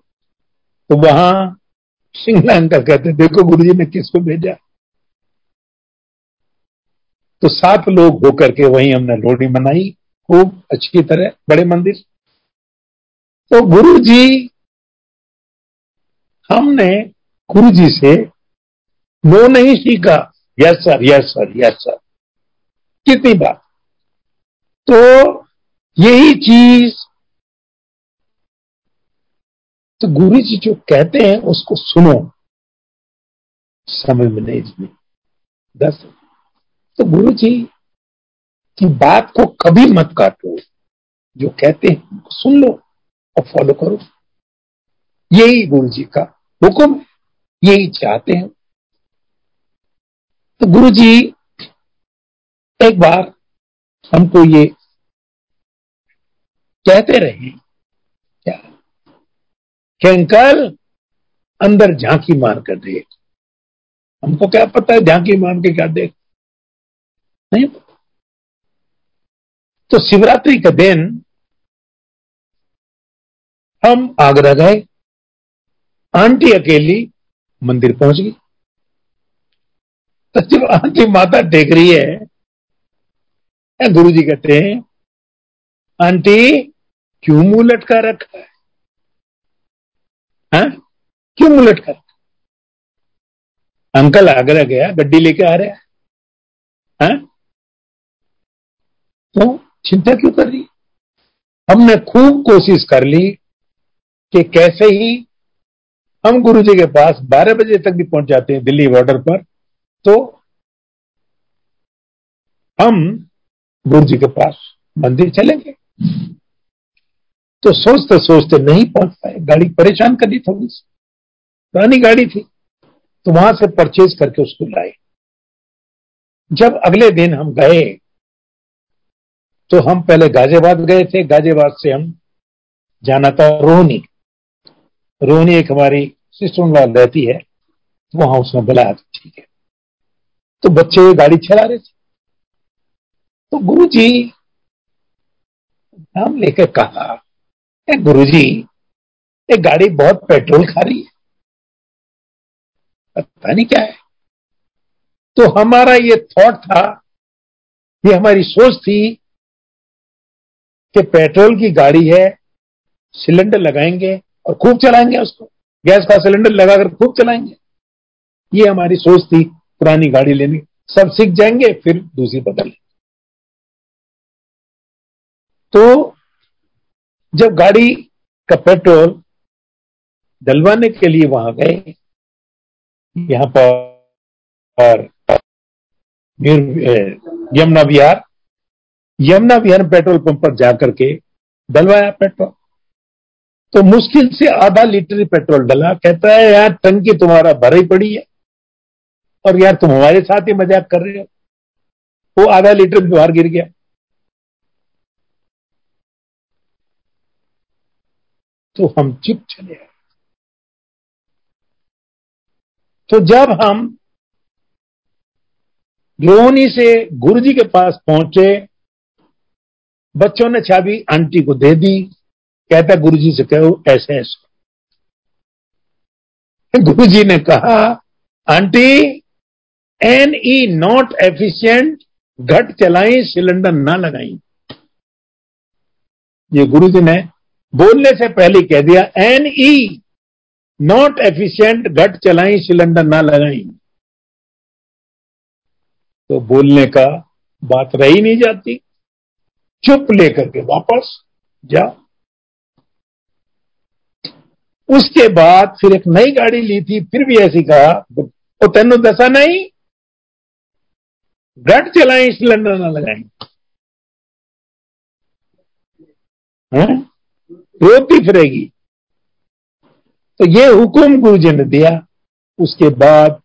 तो वहाँ सिंगला अंकल कहते, देखो गुरुजी ने किसको भेजा? तो सात लोग होकर के वहीं हमने लोहड़ी मनाई, खूब अच्छी तरह, बड़े मंदिर। तो गुरु जी हमने गुरु जी से, नो नहीं सीखा। Yes sir yes sir yes sir कितनी बात तो यही चीज़ तो गुरु जी जो कहते हैं, उसको सुनो। समझ में नहीं इसमें। दस। तो गुरु जी की बात को कभी मत काटो। जो कहते हैं सुन लो और फॉलो करो। यही गुरु जी का हुक्म यही चाहते हैं। तो गुरु जी एक बार हमको ये कहते रहे, क्या? कि अंकल अंदर झांकी मार कर देख। हमको क्या पता है झांकी मार के क्या देख? नहीं तो शिवरात्रि का दिन हम आगरा गए। आंटी अकेली मंदिर पहुँच गई। तो जब आंटी माता टेक रही है गुरु जी कहते हैं, आंटी, क्यों मुँह लटका रखा है हा? क्यों मुँह लटका रखा अंकल आगरा गया गड्डी लेके आ रहा है हा? तो चिंता क्यों कर रही हमने खूब कोशिश कर ली कि कैसे ही हम गुरु जी के पास 12 बजे तक भी पहुँच जाते हैं दिल्ली बॉर्डर पर तो हम गुरु जी के पास मंदिर चलेंगे। तो सोचते सोचते नहीं पहुँच पाए। गाड़ी परेशान कर दी थोड़ी सी। पुरानी गाड़ी थी। तो वहाँ से परचेज करके उसको लाए। जब अगले दिन हम गए तो हम पहले गाजियाबाद गए थे। गाजियाबाद से हम जाना था रोहनी। रोहनी एक हमारी सिस्टर रहती है। वहाँ उसने बुलाया था, ठीक है। तो बच्चे गाड़ी चला रहे थे। तो गुरु जी नाम लेकर कहा गुरु जी ये गाड़ी बहुत पेट्रोल खा रही है। पता नहीं क्या है? तो हमारा ये थॉट था, ये हमारी सोच थी कि पेट्रोल की गाड़ी है, सिलेंडर लगाएँगे और खूब चलाएँगे उसको। गैस का सिलेंडर लगाकर खूब चलाएँगे। ये हमारी सोच थी, पुरानी गाड़ी लेनी। सब सीख जाएँगे, फिर दूसरी बदल। तो जब गाड़ी का पेट्रोल डलवाने के लिए वहाँ गए, यहाँ पर और यमुना विहार यमुना विहार पेट्रोल पंप पर जाकर के डलवाया पेट्रोल। तो मुश्किल से आधा लीटर पेट्रोल डला, कहता है, यार, टंकी तुम्हारा भर ही पड़ी है और यार तुम हमारे साथ ही मज़ाक कर रहे हो। वो आधा लीटर बाहर गिर गया। तो हम चुप चले आए। तो जब हम रोहनी से गुरु जी के पास पहुँचे, बच्चों ने चाबी आंटी को दे दी, कहता गुरु जी से कहो, ऐसे ऐसे। गुरु जी ने कहा, aunty N E not efficient घट चलाई सिलेंडर ना लगाई ये गुरु जी ने बोलने से पहले कह दिया, एन ई, नॉट एफिशिएंट घट चलाई सिलेंडर ना लगाई तो बोलने का बात रही नहीं जाती। चुप लेकर के वापस जा। उसके बाद फिर एक नई गाड़ी ली थी, फिर भी ऐसी कहा तो तेन दसा नहीं घट चलाई सिलेंडर ना लगाई लगाए रोती फिरेगी। तो ये हुक्म गुरु जी ने दिया। उसके बाद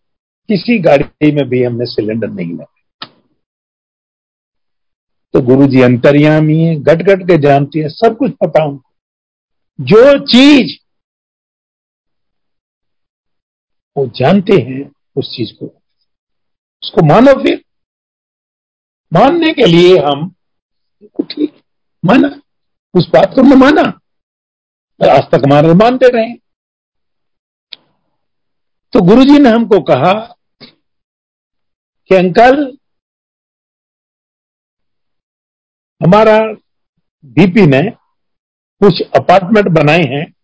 किसी गाड़ी में भी हमने सिलेंडर नहीं लगा तो गुरु जी अंतर्यामी है गट गट के जानती है, सब कुछ पता उनको। जो चीज़ वो जानते हैं, उस चीज़ को, उसको मानो फिर। मानने के लिए हम ठीक, माना। उस बात को हमने माना। आज तक हमारे मानते रहे। तो गुरुजी ने हमको कहा कि अंकल हमारा बीपी ने कुछ अपार्टमेंट बनाए हैं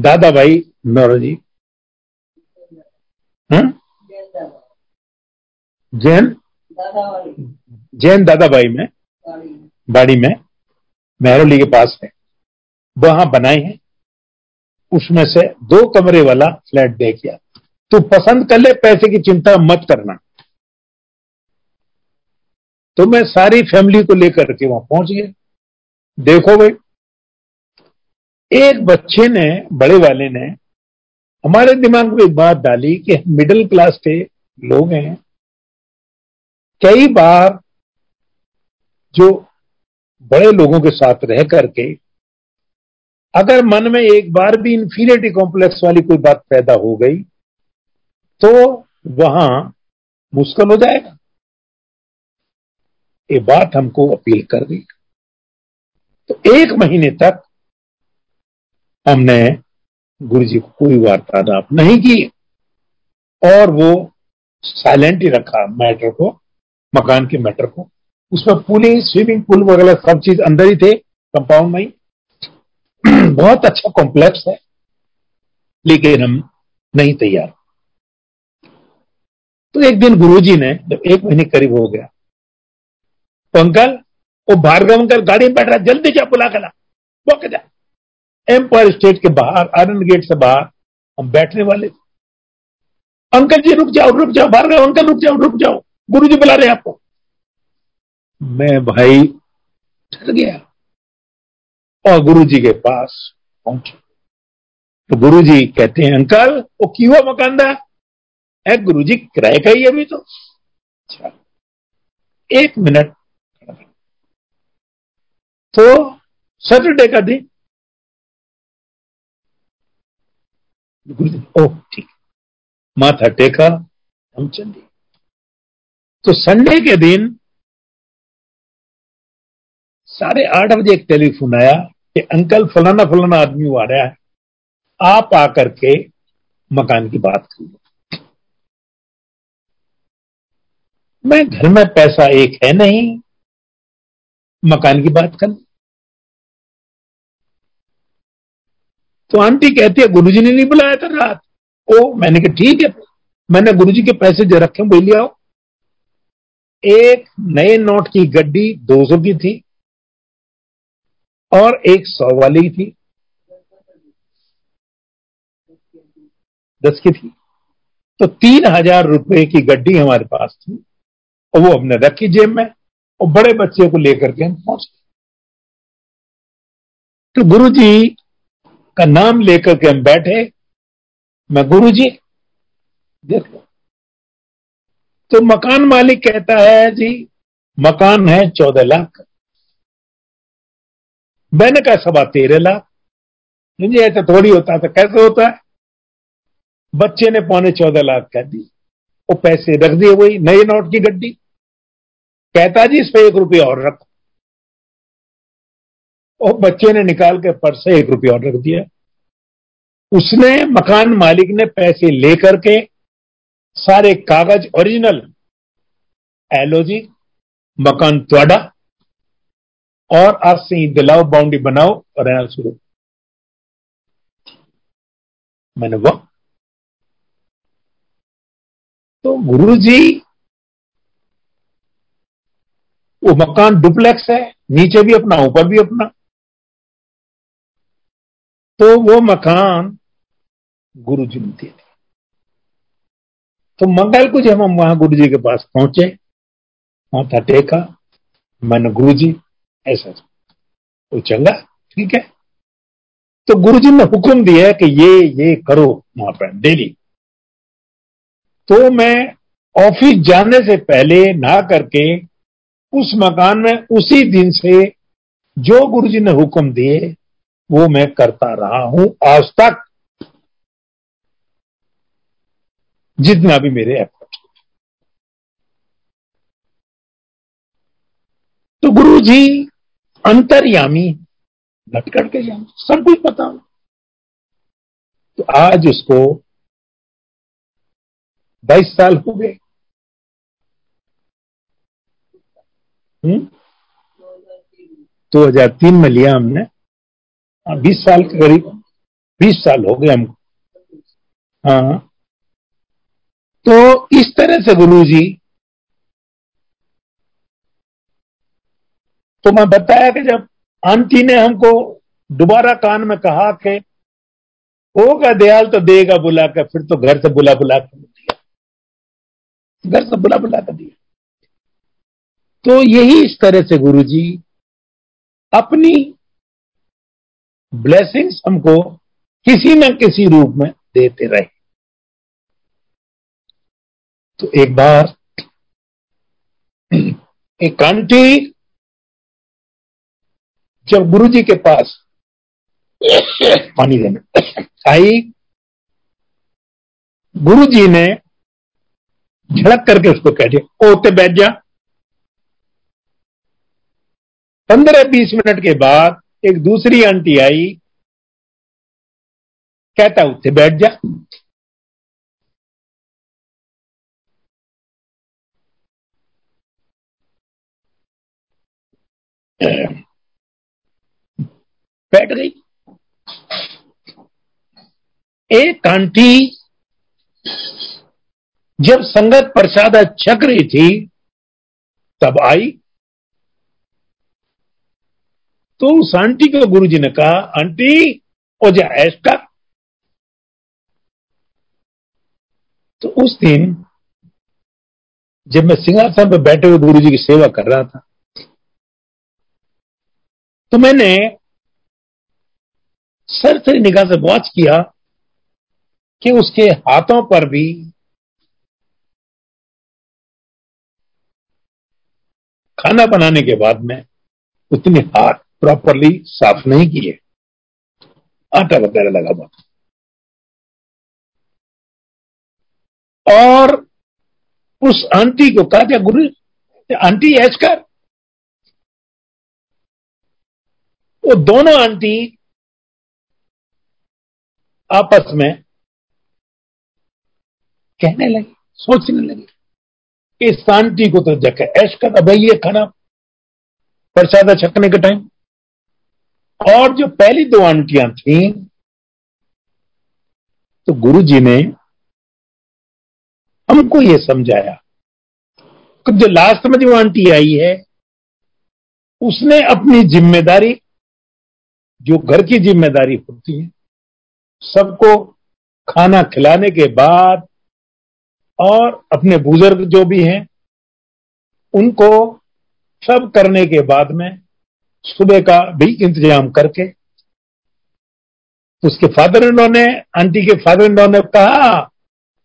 दादा भाई नौरो जी। हम्म? जैन? जैन दादा भाई में बाड़ी में मेहरोली के पास है वहाँ बनाए हैं, उसमें से दो कमरे वाला फ्लैट देख किया तू पसंद कर ले, पैसे की चिंता मत करना। तो मैं सारी फैमिली को लेकर के वहाँ पहुँच गया। देखो भाई, एक बच्चे ने, बड़े वाले ने, हमारे दिमाग में एक बात डाली कि मिडिल क्लास के लोग हैं। कई बार जो बड़े लोगों के साथ रह करके अगर मन में एक बार भी इंफीरियरिटी कॉम्प्लेक्स वाली कोई बात पैदा हो गई तो वहाँ मुश्किल हो जाएगा। ये बात हमको अपील कर दी। तो एक महीने तक हमने गुरु जी को कोई वार्तालाप नहीं की और वो साइलेंट ही रखा मैटर को, मकान के मैटर को। उसमें पुलिंग स्विमिंग पूल वगैरह सब चीज़ अंदर ही थे कंपाउंड में बहुत अच्छा कॉम्प्लेक्स है, लेकिन हम नहीं तैयार। तो एक दिन गुरुजी ने, जब एक महीने करीब हो गया तो अंकल वो भार्गव अंकल गाड़ी में बैठ रहा, जल्दी जा बुला कर वो जा। एम्पायर स्टेट के बाहर आनंद गेट से बाहर, हम बैठने वाले। अंकल जी, रुक जाओ रुक जाओ भार्गव अंकल, रुक जाओ रुक जाओ गुरु जी बुला रहे आपको। मैं भाई डर गया। और गुरु जी के पास पहुँचे। तो गुरु जी कहते हैं, अंकल, वो की क्यों मकानदा? है गुरु जी किराए का ही अभी तो। अच्छा। एक मिनट। तो सैटरडे का दिन। गुरु जी ओह, ठीक। माथा टेका, हम चले। तो संडे के दिन साढ़े आठ बजे एक टेलीफोन आया। कि अंकल फलाना फलाना आदमी आ रहा है, आप आकर के मकान की बात कर। लो मैं घर में पैसा एक है नहीं, मकान की बात कर। तो आंटी कहती है, गुरुजी ने नहीं बुलाया था रात। ओ, मैंने कहा, ठीक है। मैंने गुरुजी के पैसे जो रखे वही ले आओ। एक नए नोट की गड्डी 200 की थी। और एक सौ वाली थी। दस की थी। तो तीन हज़ार रुपए की गड्डी हमारे पास थी और वो हमने रखी जेब में और बड़े बच्चे को लेकर के हम पहुँच गए। तो गुरु जी का नाम लेकर के हम बैठे। मैं गुरु जी देख तो मकान मालिक कहता है, जी, मकान है चौदह लाख मैंने कहा सवा तेरह लाख मुझे ऐसा थोड़ी होता था। कैसे होता है? बच्चे ने पौने चौदह लाख कह दी। वो पैसे रख दिए वही नए नोट की गड्डी। कहता, जी, इस पे एक रुपया और रख। और बच्चे ने निकाल के पर्स से एक रुपया और रख दिया। उसने, मकान मालिक ने पैसे लेकर के सारे कागज़ ओरिजिनल एलोजी मकान त्वाडा और आज से ही दिलाओ बाउंड्री बनाओ और रहना शुरू। मैंने वो तो गुरु जी, वो मकान डुप्लेक्स है, नीचे भी अपना, ऊपर भी अपना। तो वो मकान गुरु जी ने दे दिया। तो मंगल को जब हम वहाँ गुरु जी के पास पहुँचे। माथा टेका। मैंने गुरु जी ऐसा वो चंगा, ठीक है? तो गुरु जी ने हुक्म दिया कि ये ये करो वहाँ पर, डेली। तो मैं ऑफ़िस जाने से पहले ना करके उस मकान में उसी दिन से जो गुरु जी ने हुक्म दिए, वो मैं करता रहा हूँ आज तक। जितना भी मेरे एफर्ट तो गुरु जी अंतर्यामी लटकट के जान सब कुछ पता हो तो आज उसको बाईस साल हो गए। हम्म? दो हज़ार तीन में लिया हमने। हाँ, बीस साल के करीब बीस साल हो गए हमको। हाँ। तो इस तरह से गुरु जी तो मैं बताया कि जब आंटी ने हमको दोबारा कान में कहा कि होगा दयाल तो देगा बुला कर फिर तो घर से बुला बुला कर दिया घर से बुला बुला कर दिया। तो यही इस तरह से गुरु जी अपनी ब्लेसिंग्स हमको किसी न किसी रूप में देते रहे। तो एक बार एक आंटी जब गुरु जी के पास पानी देने आई गुरु जी ने झड़क करके उसको कह दिया ओते बैठ जा। पंद्रह बीस मिनट के बाद एक दूसरी आंटी आई, कहता उठे बैठ जा। बैठ गई एक आंटी जब संगत प्रसाद छक रही थी, तब आई। तो उस आंटी को गुरु जी ने कहा, आंटी, ओ जा ऐश कर तो उस दिन, जब मैं सिंहासन पर बैठे हुए गुरु जी की सेवा कर रहा था तो मैंने सर से निगाह से वॉच किया कि उसके हाथों पर भी खाना बनाने के बाद में उतने हाथ प्रॉपरली साफ़ नहीं किए। आटा वगैरह लगा हुआ और उस आंटी को कहा, क्या गुरु आंटी ऐस कर वो दोनों आंटी आपस में कहने लगी, सोचने लगी इस आंटी को तो जगह ऐश कर भाई ये खाना प्रसाद छकने के टाइम और जो पहली दो आंटियाँ थी तो गुरु जी ने हमको ये समझाया कि जो लास्ट में जो आंटी आई है, उसने अपनी ज़िम्मेदारी, जो घर की ज़िम्मेदारी होती है सबको खाना खिलाने के बाद और अपने बुज़ुर्ग जो भी हैं, उनको सब करने के बाद में सुबह का भी इंतज़ाम करके, उसके फादर इन ने, आंटी के फादर इन ने कहा,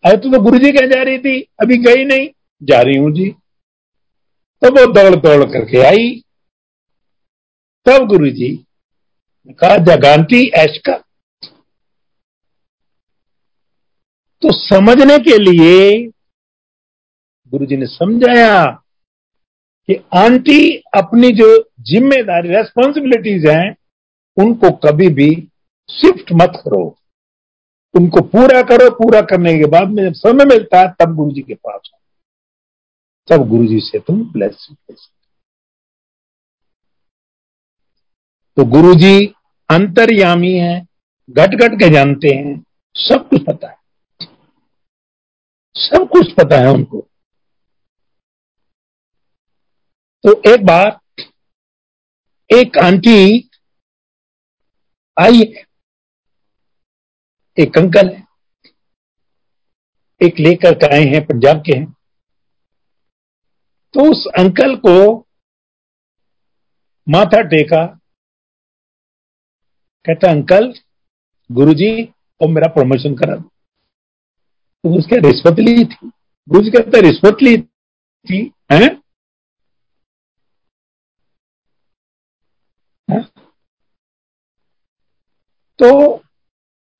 अरे तू तो गुरु जी कह जा रही थी, अभी गई नहीं। जा रही हूँ जी। तब वो दौड़ दौड़ करके आई। तब गुरु जी कहा जगांती ऐश का तो समझने के लिए गुरु जी ने समझाया कि आंटी अपनी जो ज़िम्मेदारी रेस्पॉन्सिबिलिटीज हैं, उनको कभी भी शिफ्ट मत करो। उनको पूरा करो, पूरा करने के बाद में जब समय मिलता है, तब गुरु जी के पास हो तब गुरु जी से तुम ब्लेस ले तो गुरु जी अंतर्यामी है घट घट के जानते हैं, सब कुछ पता है। सब कुछ पता है उनको। तो एक बार, एक आंटी आई है एक अंकल है एक लेकर आए हैं, पंजाब के हैं। तो उस अंकल को माथा टेका, कहता, अंकल, गुरुजी और मेरा प्रमोशन करा दो। तो उसके रिश्वत ली थी। गुरु जी कहते रिश्वत ली थी, हैं? है? तो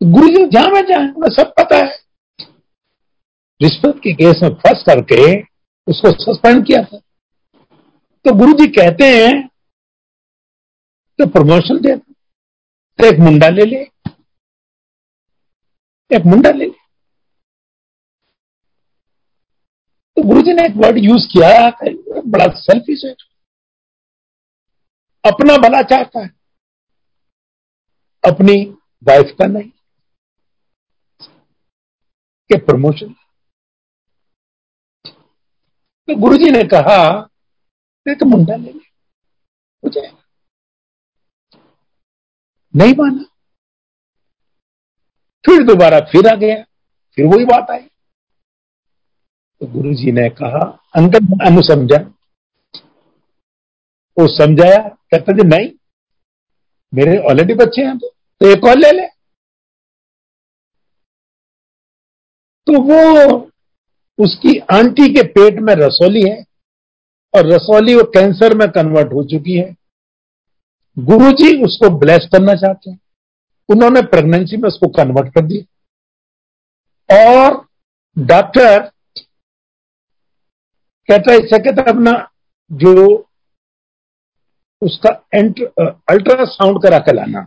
गुरु जी जहाँ में जाए, उन्हें सब पता है। रिश्वत के केस में फंस करके उसको सस्पेंड किया था। तो गुरु जी कहते हैं तो प्रमोशन दे तो एक मुंडा ले ले। एक मुंडा ले ले। तो गुरु जी ने एक वर्ड यूज़ किया बड़ा सेल्फिश है अपना भला चाहता है, अपनी वाइफ का नहीं, कि प्रमोशन तो गुरु जी ने कहा एक मुंडा ले ले जाएगा नहीं माना। फिर दोबारा फिर आ गया, फिर वही बात आई। तो गुरु जी ने कहा अंकल अनु समझा। वो समझाया कहता जी नहीं मेरे ऑलरेडी बच्चे हैं तो, तो एक और ले ले। तो वो उसकी आंटी के पेट में रसोली है और रसोली वो कैंसर में कन्वर्ट हो चुकी है। गुरु जी उसको ब्लेस करना चाहते हैं। उन्होंने प्रेगनेंसी में उसको कन्वर्ट कर दिया। और डॉक्टर कहता है, इससे कहता अपना जो उसका एंट्र अल्ट्रासाउंड करा के लाना।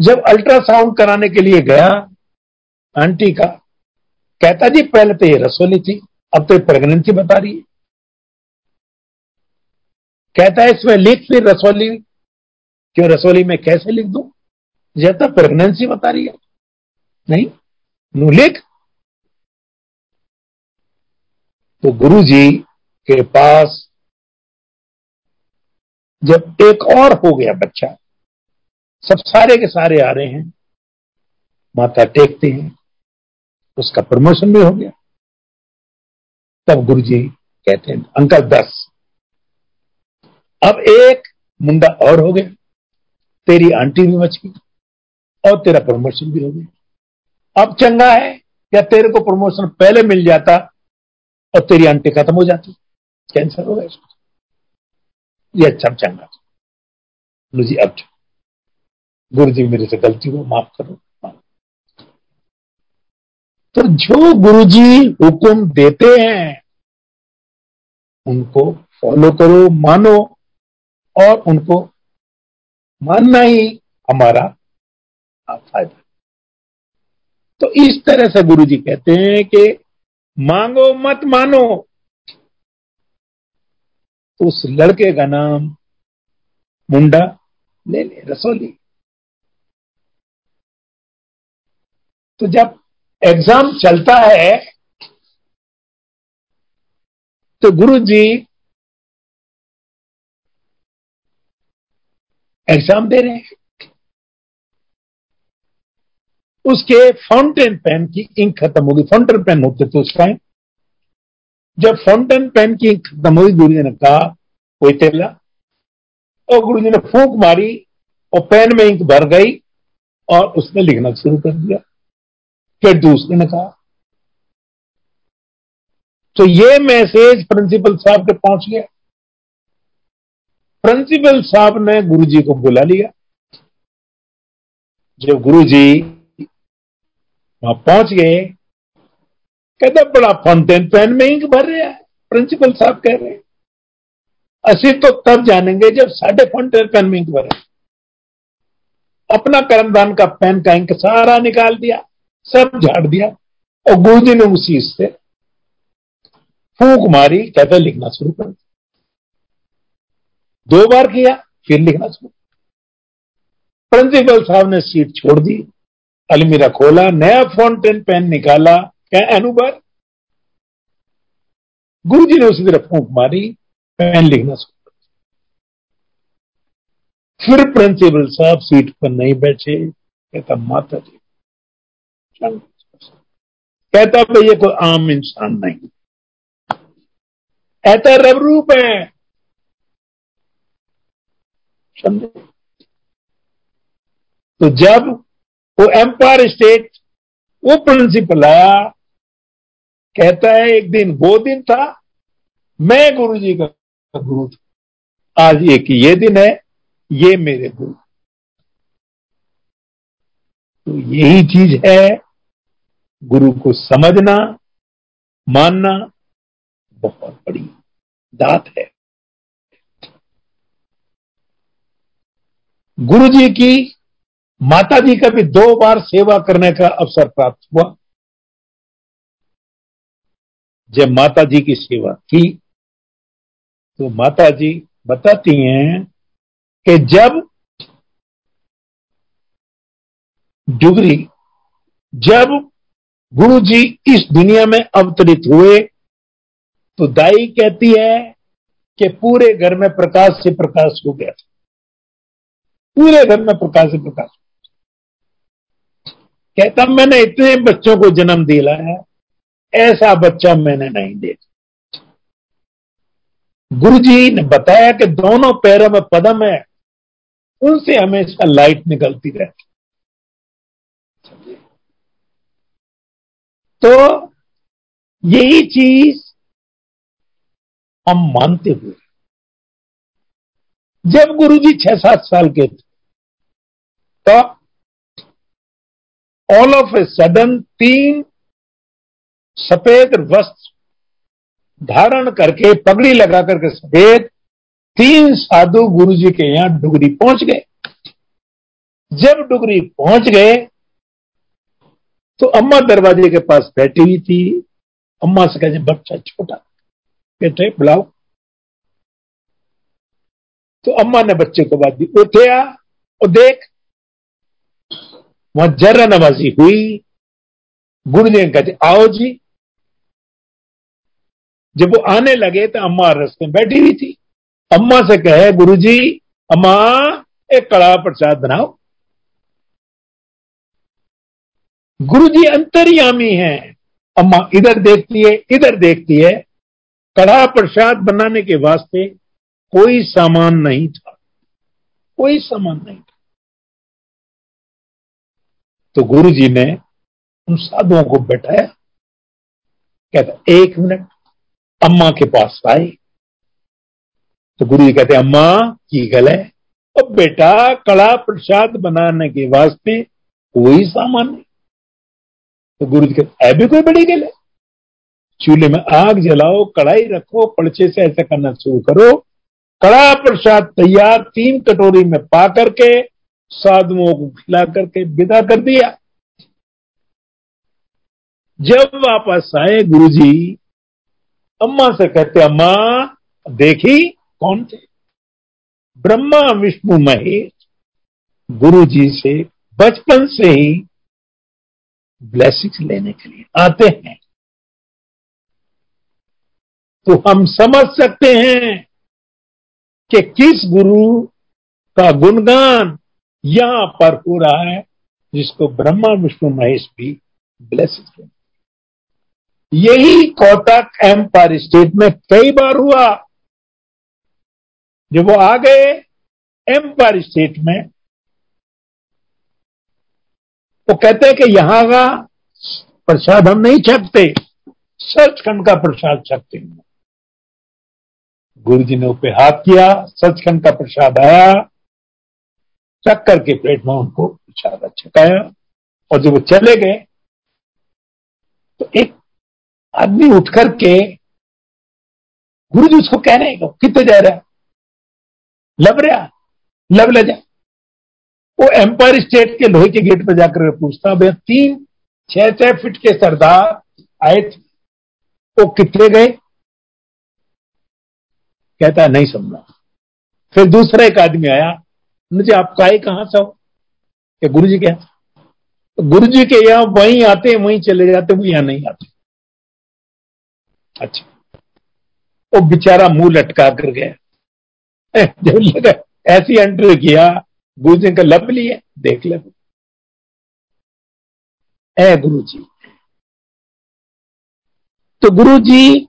जब अल्ट्रासाउंड कराने के लिए गया आंटी का, कहता, जी, पहले तो ये रसोली थी, अब तो प्रेगनेंसी बता रही है। कहता है, इसमें लिख फिर रसोली, क्यों रसोली में कैसे लिख दू? तक प्रेगनेंसी बता रही है। नहीं नु लिख तो गुरु जी के पास जब एक और हो गया बच्चा, सब सारे के सारे आ रहे हैं, माता टेकते हैं, उसका प्रमोशन भी हो गया। तब गुरु जी कहते हैं, अंकल दस अब एक मुंडा और हो गया, तेरी आंटी भी बच गई और तेरा प्रमोशन भी हो गया। अब चंगा है या तेरे को प्रमोशन पहले मिल जाता और तेरी आंटी खत्म हो जाती कैंसर हो इसको ये अच्छा चंगा जी, अब गुरु जी मेरे से गलती हो माफ़ करो तो जो गुरु जी हुक्म देते हैं, उनको फॉलो करो, मानो, और उनको मानना ही हमारा फ़ायदा। तो इस तरह से गुरु जी कहते हैं कि मांगो मत मानो। तो उस लड़के का नाम मुंडा, ले ले, रसोली। तो जब एग्ज़ाम चलता है तो गुरु जी एग्ज़ाम दे रहे हैं। उसके फाउंटेन पेन की इंक खत्म होगी। फाउंटेन पेन होते थे उस टाइम जब फाउंटेन पेन की इंक खत्म हुई गुरु जी ने कहा, कोई तेला? और गुरु जी ने फूक मारी और पेन में इंक भर गई और उसने लिखना शुरू कर दिया। फिर दूसरे ने कहा तो ये मैसेज प्रिंसिपल साहब के पहुँच गया। प्रिंसिपल साहब ने गुरु जी को बुला लिया। जब गुरुजी वहाँ पहुँच गए। कहते, बड़ा फाउंटेन पेन में इंक भर रहा है प्रिंसिपल साहब कह रहे हैं। असी तो तब जानेंगे जब साढ़े फाउंटेन पेन में इंक भरे। अपना कर्मदान का पेन का इंक सारा निकाल दिया, सब झाड़ दिया और गुरुजी ने उसी से फूक मारी, कहते, लिखना शुरू कर दो। बार किया, फिर लिखना शुरू। प्रिंसिपल साहब ने सीट छोड़ दी। अलमीरा खोला, नया फाउंटेन पेन निकाला क्या अनुभर गुरु जी ने उसी तरह फूंक मारी पेन लिखना शुरू फिर प्रिंसिपल साहब सीट पर नहीं बैठे, कहता, माता जी कहता भाई ये कोई आम इंसान नहीं। ऐसा रब रूप है। तो जब वो एम्पायर स्टेट वो प्रिंसिपल आया। कहता है, एक दिन, वो दिन था, मैं गुरु जी का गुरु था। आज एक ये दिन है, ये मेरे गुरु। तो यही चीज़ है, गुरु को समझना, मानना, बहुत बड़ी दात है। गुरु जी की माता जी का भी दो बार सेवा करने का अवसर प्राप्त हुआ। जब माता जी की सेवा की तो माता जी बताती हैं कि जब डुगरी, जब गुरु जी इस दुनिया में अवतरित हुए तो दाई कहती है कि पूरे घर में प्रकाश से प्रकाश हो गया पूरे घर में प्रकाश से प्रकाश। कहता, मैंने इतने बच्चों को जन्म दिला है, ऐसा बच्चा मैंने नहीं देखा। गुरु जी ने बताया कि दोनों पैरों में पदम है, उनसे हमेशा लाइट निकलती रहती। तो यही चीज़ हम मानते हुए, जब गुरु जी छह सात साल के थे तो ऑल ऑफ़ ए सडन तीन सफ़ेद वस्त्र धारण करके पगड़ी लगा करके सफ़ेद तीन साधु गुरु जी के यहाँ डुगरी पहुँच गए। जब डुगरी पहुँच गए तो अम्मा दरवाजे के पास बैठी हुई थी। अम्मा से कहे, बच्चा छोटा, बेटे बुलाओ। तो अम्मा ने बच्चे को बात दी, उठे आ और देख। वहाँ जर्रा नवाजी हुई गुरु जी कहते, आओ जी। जब वो आने लगे तो अम्मा रस्ते में बैठी हुई थी। अम्मा से कहे गुरु जी अम्मा, एक कड़ा प्रसाद बनाओ। गुरु जी अंतर्यामी हैं। अम्मा इधर देखती है, इधर देखती है। कड़ा प्रसाद बनाने के वास्ते कोई सामान नहीं था। कोई सामान नहीं। तो गुरु जी ने उन साधुओं को बैठाया, कहता, एक मिनट, अम्मा के पास आए। तो गुरु जी कहते, अम्मा, की गल है? अब बेटा कड़ा प्रसाद बनाने के वास्ते कोई सामान नहीं। तो गुरु जी कहते भी कोई बड़ी गल है? चूल्हे में आग जलाओ, कढ़ाई रखो पड़चे से ऐसा करना शुरू करो। कड़ा प्रसाद तैयार तीन कटोरी में पा करके साधुओं को खिला करके विदा कर दिया। जब वापस आए गुरुजी, अम्मा से कहते, अम्मा, देखी कौन थे? ब्रह्मा, विष्णु, महेश गुरु जी से बचपन से ही ब्लेसिंग्स लेने के लिए आते हैं। तो हम समझ सकते हैं कि किस गुरु का गुणगान यहाँ पर हो रहा है जिसको ब्रह्मा, विष्णु, महेश भी ब्लेसिंग यही कोटक एम्पायर स्टेट में कई बार हुआ। जब वो आ गए एम्पायर स्टेट में, वो कहते हैं कि यहाँ का प्रसाद हम नहीं छकते सचखंड का प्रसाद छकते हैं। गुरु जी ने ऊपर हाथ किया, सचखंड का प्रसाद आया। चक करके प्लेट में उनको प्रसाद छकाया और जब वो चले गए तो एक आदमी उठ करके गुरु जी उसको कह रहे हैं, कितने जा रहा है? लब रहा लब ले जा। वो एम्पायर स्टेट के लोहे के गेट पर जाकर पूछता भैया, तीन, छह छह फीट के सरदार आए थे, वो कितने गए? कहता है, नहीं समझा फिर दूसरा एक आदमी आया मुझे आप काय कहाँ से हो क्या गुरु जी क्या तो गुरु जी के यहाँ वहीं आते हैं वहीं चले जाते, वो यहाँ नहीं आते। अच्छा। वो बेचारा मुँह लटका कर गया। जब लगा, ऐसी एंट्री किया गुरु जी का लब लिए, देख ले गुरु जी तो गुरु जी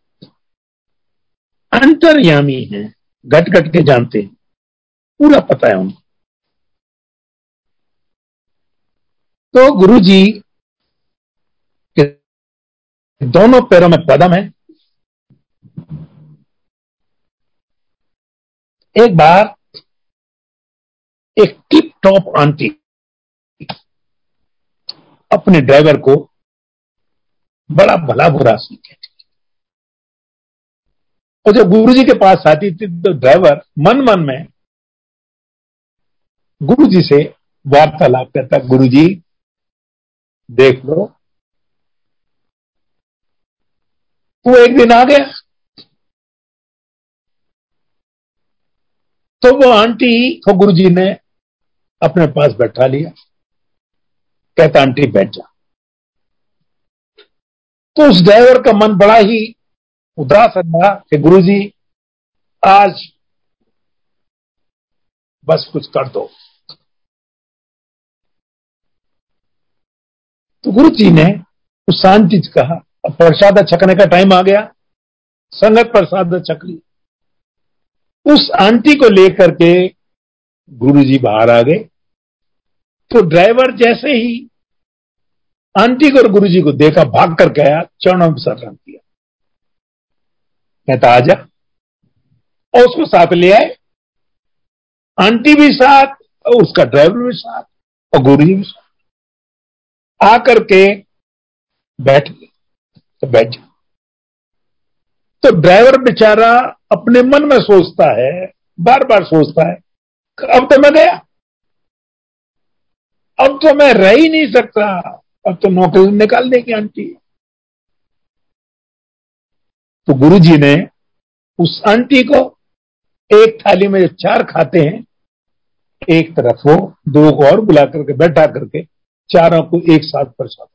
अंतर्यामी है घट घट के जानते हैं। पूरा पता है उनको। तो गुरु जी के दोनों पैरों में कदम है। एक बार एक टिप टॉप आंटी अपने ड्राइवर को बड़ा भला बुरा सीखे। और जब गुरु जी के पास आती थी तो ड्राइवर मन मन में गुरु जी से वार्तालाप करता गुरु जी देख लो। वो एक दिन आ गया। तो वो आंटी को गुरु जी ने अपने पास बैठा लिया। कहता, आंटी, बैठ जा। तो उस ड्राइवर का मन बड़ा ही उदास रहा कि गुरु जी आज बस कुछ कर दो। तो गुरु जी ने उस शांति कहा प्रसाद छकने का टाइम आ गया। संगत प्रसाद छक ली। उस आंटी को लेकर के गुरु जी बाहर आ गए। तो ड्राइवर जैसे ही आंटी को और गुरु जी को देखा भाग कर गया, चरणों में सर किया। कहता आजा और उसको साथ ले आए। आंटी भी साथ और उसका ड्राइवर भी साथ और गुरु जी भी साथ। आकर के बैठ गए तो बैठ जा। तो ड्राइवर बेचारा अपने मन में सोचता है बार बार सोचता है, अब तो मैं गया। अब तो मैं रह ही नहीं सकता। अब तो नौकरी निकाल देगी आंटी। तो गुरु जी ने उस आंटी को एक थाली में जो चार खाते हैं, एक तरफ़ वो, दो को और बुला करके, बैठा करके चारों को एक साथ प्रसाद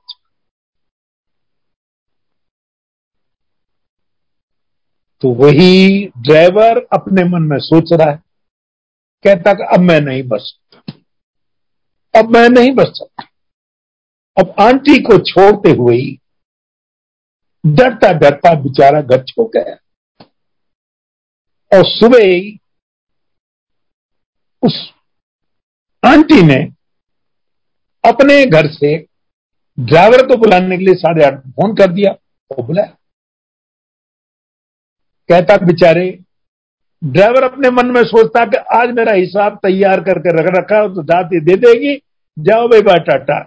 तो वही ड्राइवर अपने मन में सोच रहा है, कहता कि अब मैं नहीं बच सकता। अब मैं नहीं बच सकता। अब आंटी को छोड़ते हुए ही डरता डरता बेचारा घर छो गया। और सुबह ही उस आंटी ने अपने घर से ड्राइवर को बुलाने के लिए साढ़े आठ फ़ोन कर दिया, वो बुलाया। कहता बेचारे, ड्राइवर अपने मन में सोचता कि आज मेरा हिसाब तैयार करके रख रखा है तो जाती दे देगी, जाओ भाई बा टाटा।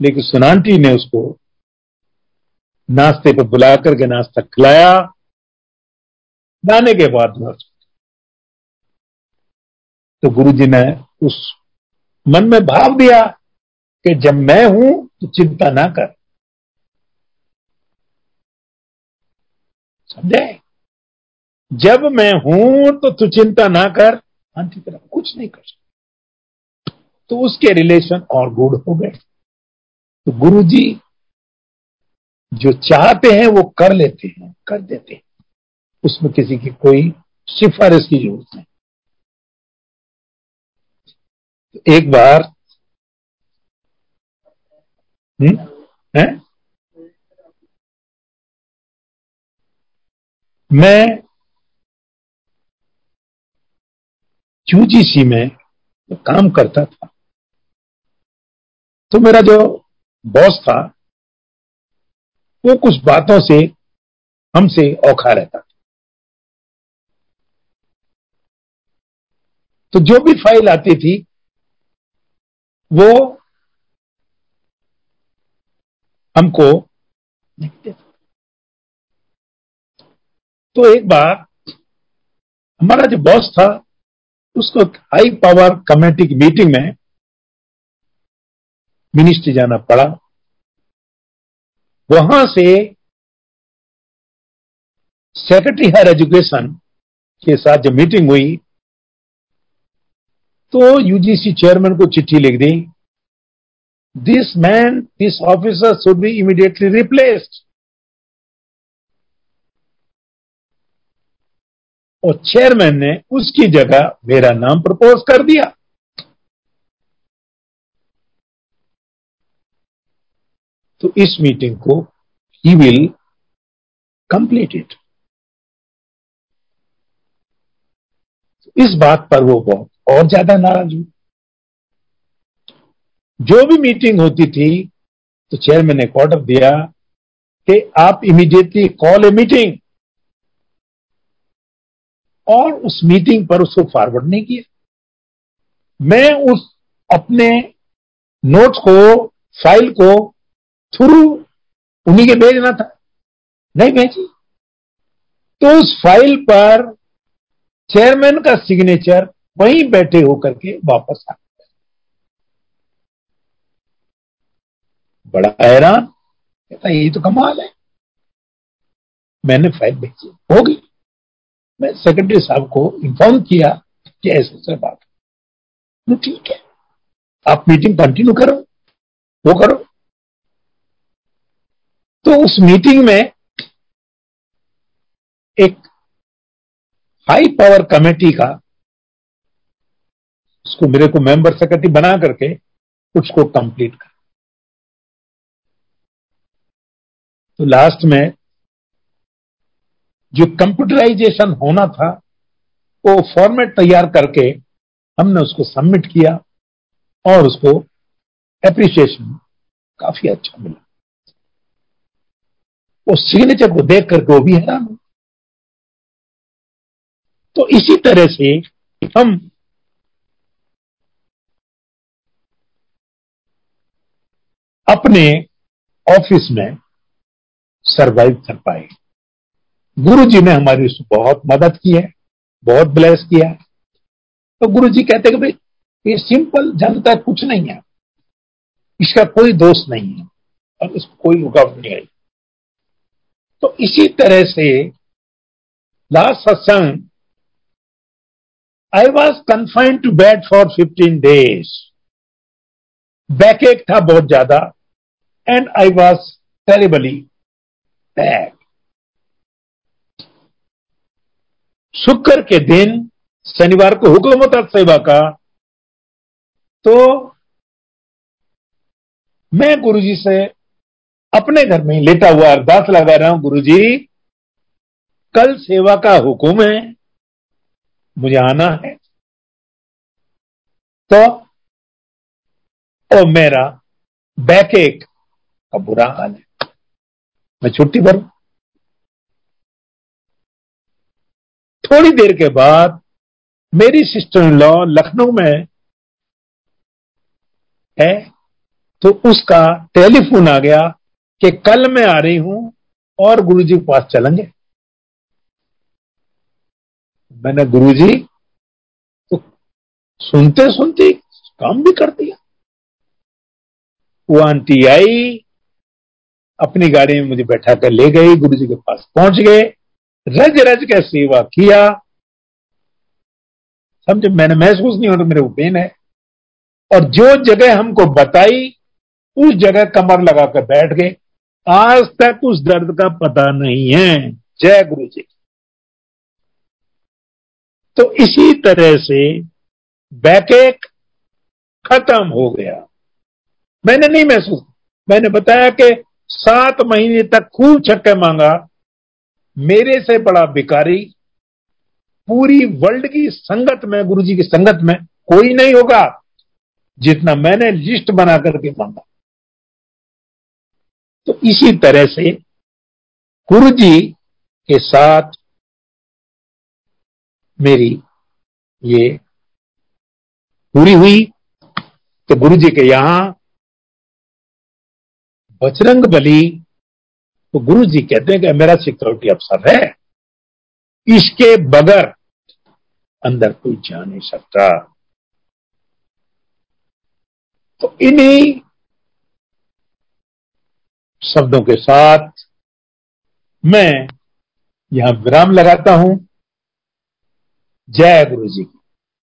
लेकिन सुनांटी ने उसको नाश्ते पर बुला करके नाश्ता खिलाया। लाने के बाद तो गुरु जी ने उस मन में भाव दिया कि जब मैं हूँ तो चिंता ना कर। समझे? जब मैं हूँ तो तू चिंता ना कर। अंत तरफ़ कुछ नहीं कर सकता। तो उसके रिलेशन और गुड हो गए। तो गुरु जी जो चाहते हैं वो कर लेते हैं, कर देते हैं। उसमें किसी की कोई सिफारिश की ज़रूरत नहीं। एक बार। हम्म? है? मैं यूजीसी में काम करता था। तो मेरा जो बॉस था, वो कुछ बातों से हमसे औखा रहता था। तो जो भी फ़ाइल आती थी वो हमको तो एक बार हमारा जो बॉस था, उसको हाई पावर कमेटी की मीटिंग में मिनिस्ट्री जाना पड़ा। वहाँ से सेक्रेटरी हायर एजुकेशन के साथ जो मीटिंग हुई तो यूजीसी चेयरमैन को चिट्ठी लिख दी this man this officer should be immediately replaced और चेयरमैन ने उसकी जगह मेरा नाम प्रपोज कर दिया। तो इस मीटिंग को ही विल कंप्लीट इट इस बात पर वो बहुत और ज़्यादा नाराज़ हुई जो भी मीटिंग होती थी तो चेयरमैन ने ऑर्डर दिया कि आप इमीडिएटली कॉल ए मीटिंग और उस मीटिंग पर उसको फॉरवर्ड नहीं किया। मैं उस अपने नोट्स को फ़ाइल को थ्रू उन्हीं के भेजना था। नहीं भेजी। तो उस फ़ाइल पर चेयरमैन का सिग्नेचर वहीं बैठे होकर के वापस आ बड़ा हैरान, कहता ये तो कमाल है। मैंने फ़ाइल भेजी। होगी मैं सेक्रेटरी साहब को इन्फॉर्म किया कि ऐसे ऐसे बात ठीक है। आप मीटिंग कंटिन्यू करो। वो करो। तो उस मीटिंग में एक हाई पावर कमेटी का उसको मेरे को मेंबर सेक्रेटरी बना करके उसको कंप्लीट कर। तो लास्ट में जो कंप्यूटराइजेशन होना था, वो फॉर्मेट तैयार करके हमने उसको सबमिट किया और उसको एप्रिसिएशन काफ़ी अच्छा मिला। वो सिग्नेचर को देख करके वो भी हैरान तो इसी तरह से हम अपने ऑफ़िस में सरवाइव कर पाए। गुरु जी ने हमारी बहुत मदद की है, बहुत ब्लेस किया। तो गुरु जी कहते कि भाई, ये सिंपल जनता कुछ नहीं है। इसका कोई दोष नहीं है और इसको कोई रुकावट नहीं आई। तो इसी तरह से लास्ट सत्संग I was confined to bed for fifteen days back एक था बहुत ज़्यादा। And I was terribly bad शुक्र के दिन, शनिवार को हुक्म होता सेवा का तो मैं गुरुजी से अपने घर में लेटा हुआ अरदास लगा रहा हूँ, गुरुजी, कल सेवा का हुक्म है, मुझे आना है। तो ओ मेरा बैक एक का बुरा हाल है। मैं छुट्टी भरू थोड़ी देर के बाद मेरी सिस्टर इन लॉ लखनऊ में है तो उसका टेलीफोन आ गया कि कल मैं आ रही हूँ और गुरुजी के पास चलेंगे। मैंने गुरुजी तो सुनते सुनते काम भी कर दिया। वो आंटी आई अपनी गाड़ी में मुझे बैठा कर ले गई गुरु जी के पास पहुँच गए। रज रज के सेवा किया। समझे, मैंने महसूस नहीं होता, मेरे को पेन है। और जो जगह हमको बताई, उस जगह कमर लगाकर बैठ गए। आज तक उस दर्द का पता नहीं है। जय गुरु जी तो इसी तरह से बैकेक खत्म हो गया। मैंने नहीं महसूस, मैंने बताया कि सात महीने तक खूब छक्के मांगा। मेरे से बड़ा भिकारी पूरी वर्ल्ड की संगत में गुरु जी की संगत में कोई नहीं होगा जितना मैंने लिस्ट बना करके मांगा। तो इसी तरह से गुरु जी के साथ मेरी ये पूरी हुई। तो गुरु जी के यहाँ बजरंग बली तो गुरु जी कहते हैं कि मेरा सिक्योरिटी अफसर है। इसके बगैर अंदर कोई जा नहीं सकता। तो इन्हीं शब्दों के साथ मैं यहाँ विराम लगाता हूँ। जय गुरु जी की।